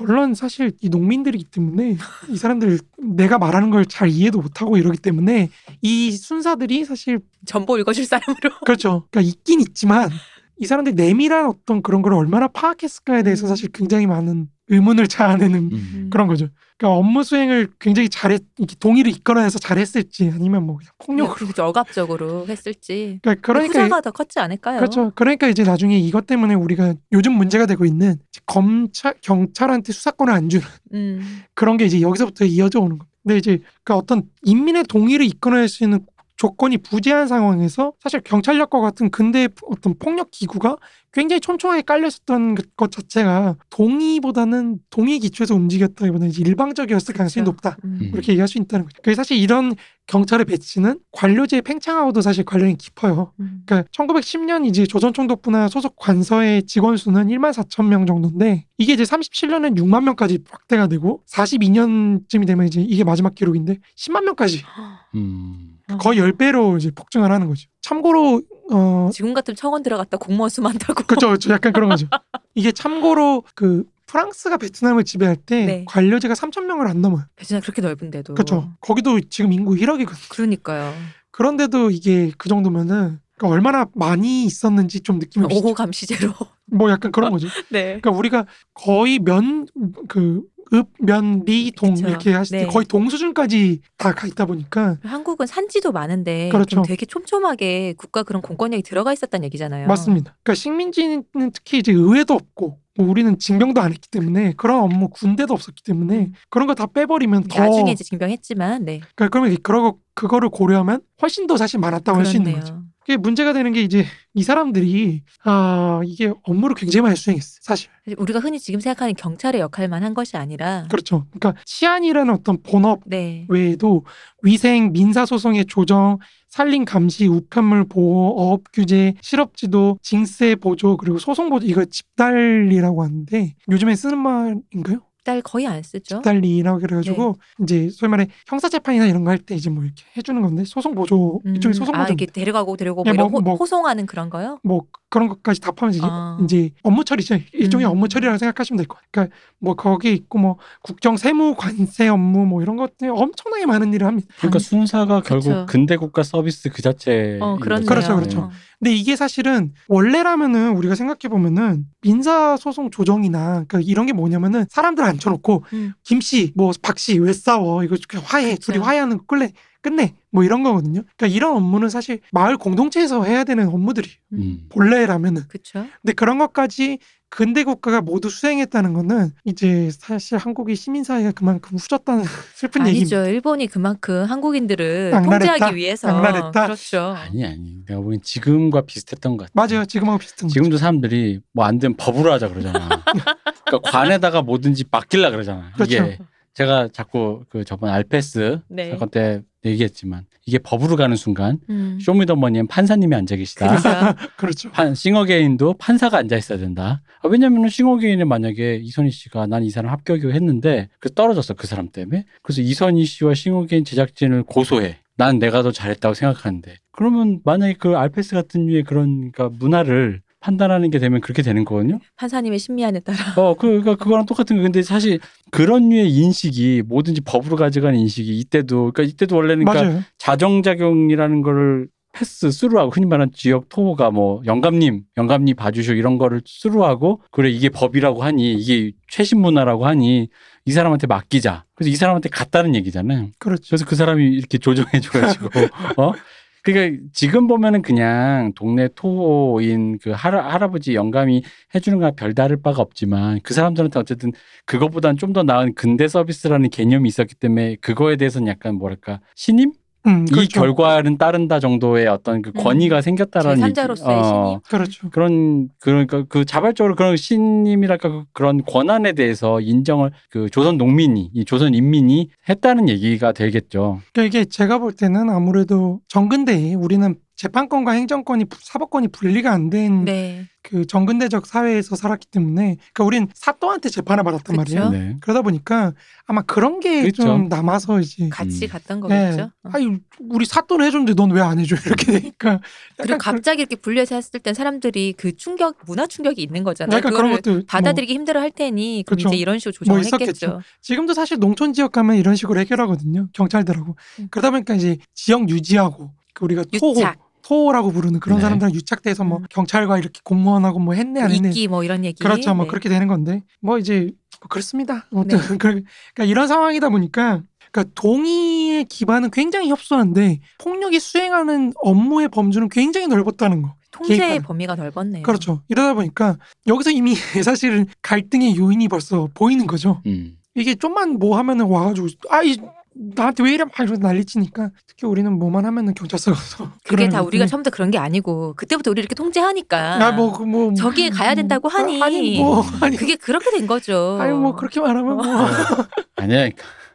물론 사실 이 농민들이기 때문에 이 사람들 내가 말하는 걸 잘 이해도 못하고 이러기 때문에 이 순사들이 사실 전보 읽어줄 사람으로. 그렇죠. 그러니까 있긴 있지만 이 사람들이 내밀한 어떤 그런 걸 얼마나 파악했을까에 대해서 음. 사실 굉장히 많은 의문을 자아내는 음. 그런 거죠. 그러니까 업무 수행을 굉장히 잘했, 동의를 이끌어내서 잘했을지 아니면 뭐 그냥 폭력으로. 억압적으로 했을지. 그러니까 그러니까 후자가 더 컸지 않을까요? 그렇죠. 그러니까 이제 나중에 이것 때문에 우리가 요즘 문제가 되고 있는 검찰 경찰한테 수사권을 안 주는 음. 그런 게 이제 여기서부터 이어져 오는 겁니다. 근데 이제 그 어떤 인민의 동의를 이끌어낼 수 있는 조건이 부재한 상황에서 사실 경찰력과 같은 근대 어떤 폭력 기구가 굉장히 촘촘하게 깔려 있었던 그- 것 자체가 동의보다는 동의 기초에서 움직였다기보다는 이제 일방적이었을 가능성이 그렇죠. 높다. 음. 음. 그렇게 얘기할 수 있다는 거죠. 그래서 사실 이런 경찰의 배치는 관료제의 팽창하고도 사실 관련이 깊어요. 음. 그러니까 1910년 이제 조선총독부나 소속 관서의 직원 수는 1만 4천 명 정도인데 이게 이제 37년엔 6만 명까지 확대가 되고 42년쯤이 되면 이제 이게 마지막 기록인데 10만 명까지 음. 거의 10배로 이제 폭증을 하는 거죠. 참고로 어 지금 같으면 청원 들어갔다 공무원 수 많다고. 그렇죠, 그렇죠. 약간 그런 거죠. 이게 참고로 그 프랑스가 베트남을 지배할 때 네. 관료제가 3천 명을 안 넘어요. 베트남 그렇게 넓은데도. 그렇죠. 거기도 지금 인구 1억이거든요. 그러니까요. 그런데도 이게 그 정도면은 그러니까 얼마나 많이 있었는지 좀 느낌이. 오호 감시제로. 뭐 약간 그런 거죠. 네. 그러니까 우리가 거의 면그 읍, 면, 리, 동 그쵸. 이렇게 하실 때 네. 거의 동 수준까지 다 가 있다 보니까 한국은 산지도 많은데 그렇죠. 좀 되게 촘촘하게 국가 그런 공권력이 들어가 있었다는 얘기잖아요. 맞습니다. 그러니까 식민지는 특히 이제 의회도 없고 뭐 우리는 징병도 안 했기 때문에 그런 업무 군대도 없었기 때문에 음. 그런 거 다 빼버리면 더 나중에 이제 징병했지만 네. 그러니까 그러면 그러 그거를 고려하면 훨씬 더 사실 많았다고 할 수 있는 거죠. 그게 문제가 되는 게 이제 이 사람들이 아 이게 업무를 굉장히 많이 수행했어요. 사실 우리가 흔히 지금 생각하는 경찰의 역할만 한 것이 아니라 그렇죠. 그러니까 치안이라는 어떤 본업 네. 외에도 위생, 민사 소송의 조정, 산림 감시, 우편물 보호, 어업 규제, 실업 지도, 징세 보조 그리고 소송 보조 이거 집달리라고 하는데 요즘에 쓰는 말인가요? 딸 거의 안 쓰죠. 집달리라고 그래가지고 이제 소위 말해 형사 재판이나 이런 거 할 때 이제 뭐 이렇게 해주는 건데 소송 보조 음, 이쪽에 소송 아 보조 이게 데려가고 데려고 예, 뭐 이런 뭐, 호, 뭐. 호송하는 그런 거요? 뭐 그런 것까지 다 포함해서 이제, 아. 이제 업무 처리죠. 일종의 음. 업무 처리라고 생각하시면 될것 같아요. 그러니까 뭐 거기에 있고 뭐 국정 세무 관세 업무 뭐 이런 것들 엄청나게 많은 일을 합니다. 그러니까 반- 순사가 그쵸. 결국 근대 국가 서비스 그 자체. 어. 그렇죠, 그렇죠. 어. 근데 이게 사실은 원래라면은 우리가 생각해 보면은 민사 소송 조정이나 그러니까 이런 게 뭐냐면은 사람들 앉혀놓고 음. 김씨 뭐 박씨 왜 싸워 이거 화해 그쵸. 둘이 화해하는 거 끝내 끝내 뭐 이런 거거든요. 그러니까 이런 업무는 사실 마을 공동체에서 해야 되는 업무들이 음. 본래라면은 그렇죠. 근데 그런 것까지 근대 국가가 모두 수행했다는 거는 이제 사실 한국의 시민 사회가 그만큼 후졌다는 슬픈. 아니죠. 일본이 그만큼 한국인들을 악랄했다? 통제하기 위해서 악랄했다? 그렇죠. 아니 아니. 내가 보기엔 지금과 비슷했던 것 같아. 맞아요. 지금하고 비슷한 거죠. 지금도 사람들이 뭐 안 되면 법으로 하자 그러잖아. 그러니까 관에다가 뭐든지 맡길라 그러잖아. 그렇죠. 이게 제가 자꾸 그 저번 알페스 네. 사건 때 얘기했지만 이게 법으로 가는 순간 음. 쇼미더머니엔 판사님이 앉아 계시다. 그렇죠. 그렇죠. 판, 싱어게인도 판사가 앉아 있어야 된다. 아, 왜냐면은 싱어게인에 만약에 이선희 씨가 난 이 사람 합격이고 했는데 그 떨어졌어 그 사람 때문에. 그래서 이선희 씨와 싱어게인 제작진을 고소해. 난 내가 더 잘했다고 생각하는데. 그러면 만약에 그 알페스 같은 류의 그런 그러니까 문화를 판단하는 게 되면 그렇게 되는 거거든요. 판사님의 심미안에 따라 어, 그, 그러니까 그거랑 똑같은 거. 근데 사실 그런 류의 인식이 뭐든지 법으로 가져가는 인식이 이때도, 그러니까 이때도 원래는 그러니까. 자정작용이라는 거를 패스 스루하고 흔히 말하는 지역 토호가 뭐 영감님 영감님 봐주시오 이런 거를 스루하고 그래 이게 법이라고 하니 이게 최신 문화라고 하니 이 사람한테 맡기자 그래서 이 사람한테 갔다는 얘기잖아요 그렇죠. 그래서 그 사람이 이렇게 조정해 줘가지고 어 그러니까 지금 보면은 그냥 동네 토호인 그 할아, 할아 버지 영감이 해주는 거랑 별다를 바가 없지만 그 사람들한테 어쨌든 그거보단 좀더 나은 근대 서비스라는 개념이 있었기 때문에 그거에 대해서는 약간 뭐랄까 신임 음, 이 그렇죠. 결과는 따른다 정도의 어떤 그 음. 권위가 생겼다라는 얘기- 제3자로서의 신임? 그렇죠. 그런 그러니까 그 자발적으로 그런 신임이랄까 그- 그런 권한에 대해서 인정을 그 조선 농민이 이 조선 인민이 했다는 얘기가 되겠죠. 그러니까 이게 제가 볼 때는 아무래도 정근대에 우리는 재판권과 행정권이 사법권이 분리가 안 된그 네. 정근대적 사회에서 살았기 때문에 그러니까 우린 사또한테 재판을 받았단 그쵸. 말이에요. 네. 그러다 보니까 아마 그런 게 그렇죠. 좀 남아서 이제 같이 음. 갔던 예. 거겠죠. 어. 아니 우리 사또는 해줬는데 넌 왜 안 해줘 이렇게 되니까 그리고 갑자기 이렇게 분리해서 했을 땐 사람들이 그 충격, 문화 충격이 있는 거잖아요. 약간 그런 것도 받아들이기 힘들어 할 테니 그럼 그쵸. 이제 이런 식으로 뭐 조정을 있었겠죠. 했겠죠. 지금도 사실 농촌 지역 가면 이런 식으로 해결하거든요. 경찰들하고. 음. 그러다 보니까 이제 지역 유지하고 그 우리가 토호, 유착, 토호라고 부르는 그런 네. 사람들랑 유착돼서 뭐 음. 경찰과 이렇게 공무원하고 뭐 했네 안 했네. 이끼 뭐 이런 얘기. 그렇죠. 뭐 네. 그렇게 되는 건데 뭐 이제 뭐 그렇습니다. 아무튼 그- 그러니까 이런 상황이다 보니까 그러니까 동의의 기반은 굉장히 협소한데 폭력이 수행하는 업무의 범주는 굉장히 넓었다는 거. 통제의 개입하는. 범위가 넓었네요. 그렇죠. 이러다 보니까 여기서 이미 사실은 갈등의 요인이 벌써 보이는 거죠. 음. 이게 좀만 뭐 하면은 와가지고 아이 나한테 왜 이래 막 이러고 난리치니까 특히 우리는 뭐만 하면은 경찰서 가서 그게 다 우리가. 처음부터 그런 게 아니고 그때부터 우리 이렇게 통제하니까 아, 뭐, 그 뭐, 저기에 가야 된다고 아, 하니 아니 뭐 아니 그게 그렇게 된 거죠. 아니 뭐 그렇게 말하면 뭐 아니야.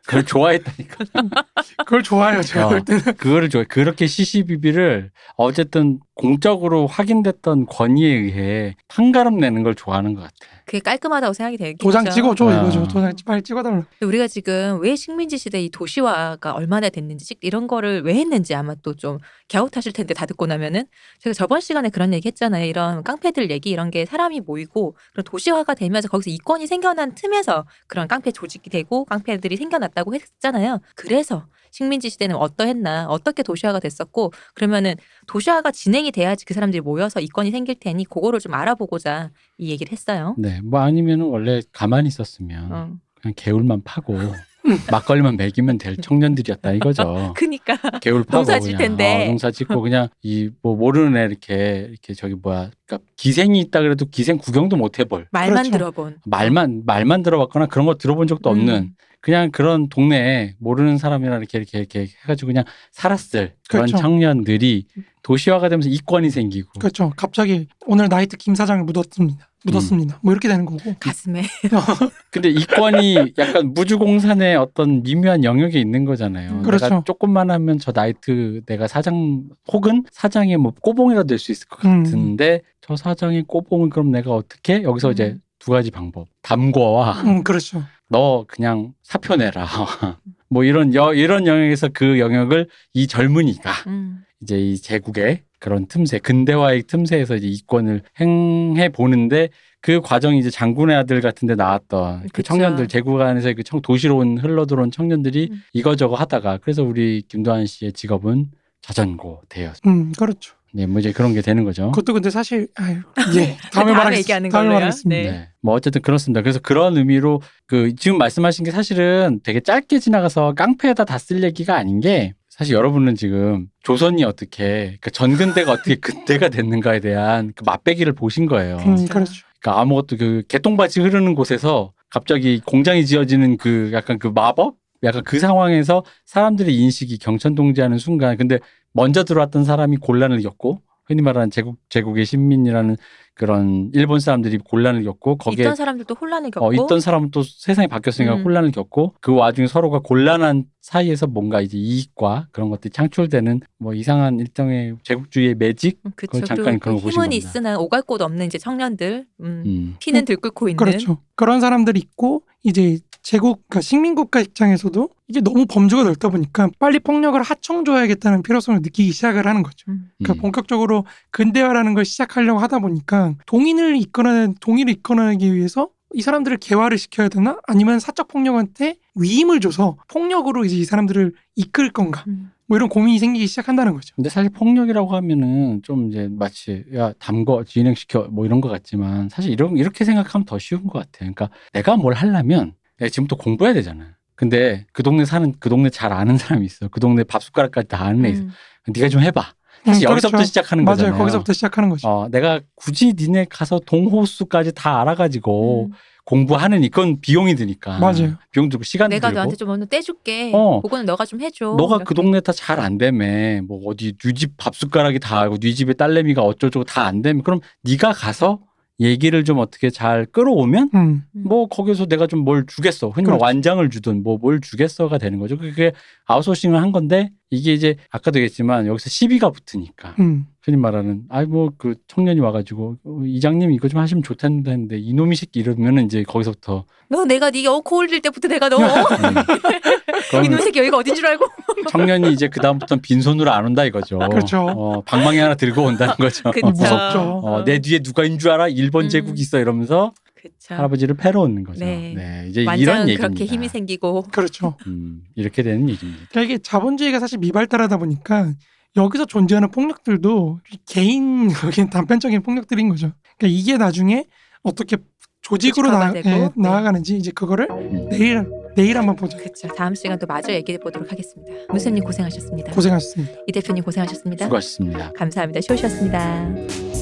그걸 좋아했다니까. 그걸 좋아해요 제가 어. 볼 때는 그거를 좋아해. 그렇게 시시비비를 어쨌든 공적으로 확인됐던 권위에 의해 판가름 내는 걸 좋아하는 것 같아. 그게 깔끔하다고 생각이 되겠죠. 도장 찍어줘 아. 이거죠 도장 빨리 찍어달라 근데 우리가 지금 왜 식민지 시대 이 도시화가 얼마나 됐는지 이런 거를 왜 했는지 아마 또 좀 갸웃하실 텐데 다 듣고 나면은 제가 저번 시간에 그런 얘기 했잖아요. 이런 깡패들 얘기 이런 게 사람이 모이고 그런 도시화가 되면서 거기서 이권이 생겨난 틈에서 그런 깡패 조직이 되고 깡패들이 생겨났다고 했잖아요. 그래서 식민지 시대는 어떠했나 어떻게 도시화가 됐었고 그러면은 도시화가 진행이 돼야지 그 사람들이 모여서 이권이 생길 테니 그거를 좀 알아보고자 이 얘기를 했어요. 네, 뭐 아니면은 원래 가만히 있었으면 어. 그냥 개울만 파고 막걸리만 먹이면 될 청년들이었다 이거죠. 그니까 개울 파고 농사 질 텐데. 어, 농사 짓고 그냥 이 뭐 모르는 애 이렇게 이렇게 저기 뭐야 그러니까 기생이 있다 그래도 기생 구경도 못 해볼 말만 그렇죠. 들어본 말만 말만 들어봤거나 그런 거 들어본 적도 없는 음. 그냥 그런 동네에 모르는 사람이랑 이렇게 이렇게 이렇게 해가지고 그냥 살았을 그런 그렇죠. 청년들이 도시화가 되면서 이권이 생기고 그렇죠. 갑자기 오늘 나이트 김 사장을 묻었습니다. 묻었습니다. 뭐 이렇게 되는 거고. 가슴에 근데 이권이 약간 무주공산의 어떤 미묘한 영역에 있는 거잖아요. 음. 내가 그렇죠. 조금만 하면 저 나이트 내가 사장 혹은 사장의 뭐 꼬봉이라 도 될 수 있을 것 음. 같은데 저 사장의 꼬봉을 그럼 내가 어떻게 여기서 이제 음. 두 가지 방법 담궈와 음, 그렇죠. 너 그냥 사표 내라 뭐 이런 여, 이런 영역에서 그 영역을 이 젊은이가 음. 이제 이 제국의 그런 틈새 근대화의 틈새에서 이제 이권을 행해 보는데 그 과정이 이제 장군의 아들 같은데 나왔던 그 그쵸. 청년들 제국 안에서 그 청, 도시로 온 흘러 들어온 청년들이 음. 이거저거 하다가 그래서 우리 김도한 씨의 직업은 자전거 대였. 음, 그렇죠. 네, 뭐 이제 그런 게 되는 거죠. 그것도 근데 사실 아유, 예. 다음에 말하겠습니다. 다음에. 말하겠습니다. 네. 네. 뭐 어쨌든 그렇습니다. 그래서 그런 의미로 그 지금 말씀하신 게 사실은 되게 짧게 지나가서 깡패에다 다 쓸 얘기가 아닌 게 사실 여러분은 지금 조선이 어떻게 그 전근대가 어떻게 근대가 됐는가에 대한 그 맛배기를 보신 거예요. 음, 그렇죠. 그러니까 아무것도 그 개똥밭이 흐르는 곳에서 갑자기 공장이 지어지는 그 약간 그 마법? 약간 그 상황에서 사람들의 인식이 경천동지하는 순간 근데 먼저 들어왔던 사람이 곤란을 겪고 흔히 말하는 제국 제국의 신민이라는 그런 일본 사람들이 곤란을 겪고 거기에 있던 사람들도 혼란을 겪고 어, 있던 사람은 또 세상이 바뀌었으니까 음. 혼란을 겪고 그 와중에 서로가 곤란한 사이에서 뭔가 이제 이익과 그런 것들이 창출되는 뭐 이상한 일종의 제국주의의 매직 음, 그쵸. 그걸 잠깐 그런 거 보신 힘은. 있으나 오갈 곳 없는 이제 청년들 음, 음. 피는 들끓고 있는 그렇죠. 그런 사람들이 있고 이제 제국, 그러니까 식민국가 입장에서도 이게 너무 범주가 넓다 보니까 빨리 폭력을 하청줘야겠다는 필요성을 느끼기 시작을 하는 거죠. 음. 그러니까 음. 본격적으로 근대화라는 걸 시작하려고 하다 보니까 동인을 이끌어내 동의를 이끌어내기 위해서 이 사람들을 개화를 시켜야 되나 아니면 사적 폭력한테 위임을 줘서 폭력으로 이제 이 사람들을 이끌 건가 음. 뭐 이런 고민이 생기기 시작한다는 거죠. 근데 사실 폭력이라고 하면은 좀 이제 마치 야 담궈 진행시켜 뭐 이런 것 같지만 사실 이런 이렇게 생각하면 더 쉬운 것 같아요. 그러니까 내가 뭘 하려면 내가 지금부터 공부해야 되잖아. 근데 그 동네 사는 그 동네 잘 아는 사람이 있어. 그 동네 밥 숟가락까지 다 아는 애 있어. 음. 네가 좀 해봐. 사실 음, 여기서부터 그렇죠. 시작하는 맞아요. 거잖아요. 거기서부터 시작하는 거죠. 어, 내가 굳이 니네 가서 동호수까지 다 알아가지고 음. 공부하느니 그건 비용이 드니까. 맞아요. 비용 들고 시간 내가 들고. 너한테 좀 오늘 떼줄게. 어. 그거는 너가 좀 해줘. 너가 이렇게. 그 동네 다 잘 안 되매 뭐 어디 뉘집 밥숟가락이 다 알고 뉘집에 딸내미가 어쩌고저쩌고 다 안 되면 그럼 네가 가서 얘기를 좀 어떻게 잘 끌어오면 음. 음. 뭐 거기서 내가 좀 뭘 주겠어 흔히 말 그렇죠. 완장을 주든 뭐 뭘 주겠어가 되는 거죠 그게 아웃소싱을 한 건데 이게 이제 아까도 얘기했지만 여기서 시비가 붙으니까 음. 흔히 말하는 아이 뭐 그 청년이 와가지고 어, 이장님 이거 좀 하시면 좋다는데 했는데 이놈이 새끼 이러면은 이제 거기서부터 너 내가 네가 어코 올릴 때부터 내가 너 음, 이놈 새끼 여기가 어딘 줄 알고. 청년이 이제 그 다음부터는 빈손으로 안 온다 이거죠. 그렇죠. 어, 방망이 하나 들고 온다는 거죠. 그쵸. 무섭죠. 어, 내 뒤에 누가 있는 줄 알아? 일본 음. 제국이 있어 이러면서 그쵸. 할아버지를 패러 오는 거죠. 네. 네. 이제 이런 얘기입니다. 그렇게 힘이 생기고. 그렇죠. 음, 이렇게 되는 얘기입니다. 그러니까 이게 자본주의가 사실 미발달하다 보니까 여기서 존재하는 폭력들도 개인 그게 단편적인 폭력들인 거죠. 그러니까 이게 나중에 어떻게 조직으로 나, 예, 네. 나아가는지 이제 그거를 음. 내일 내일 한번 보죠. 그쵸. 다음 시간 또 마저 얘기해 보도록 하겠습니다. 무쌤님 고생하셨습니다. 고생하셨습니다. 이 대표님 고생하셨습니다. 수고하셨습니다. 감사합니다. 쇼셨습니다.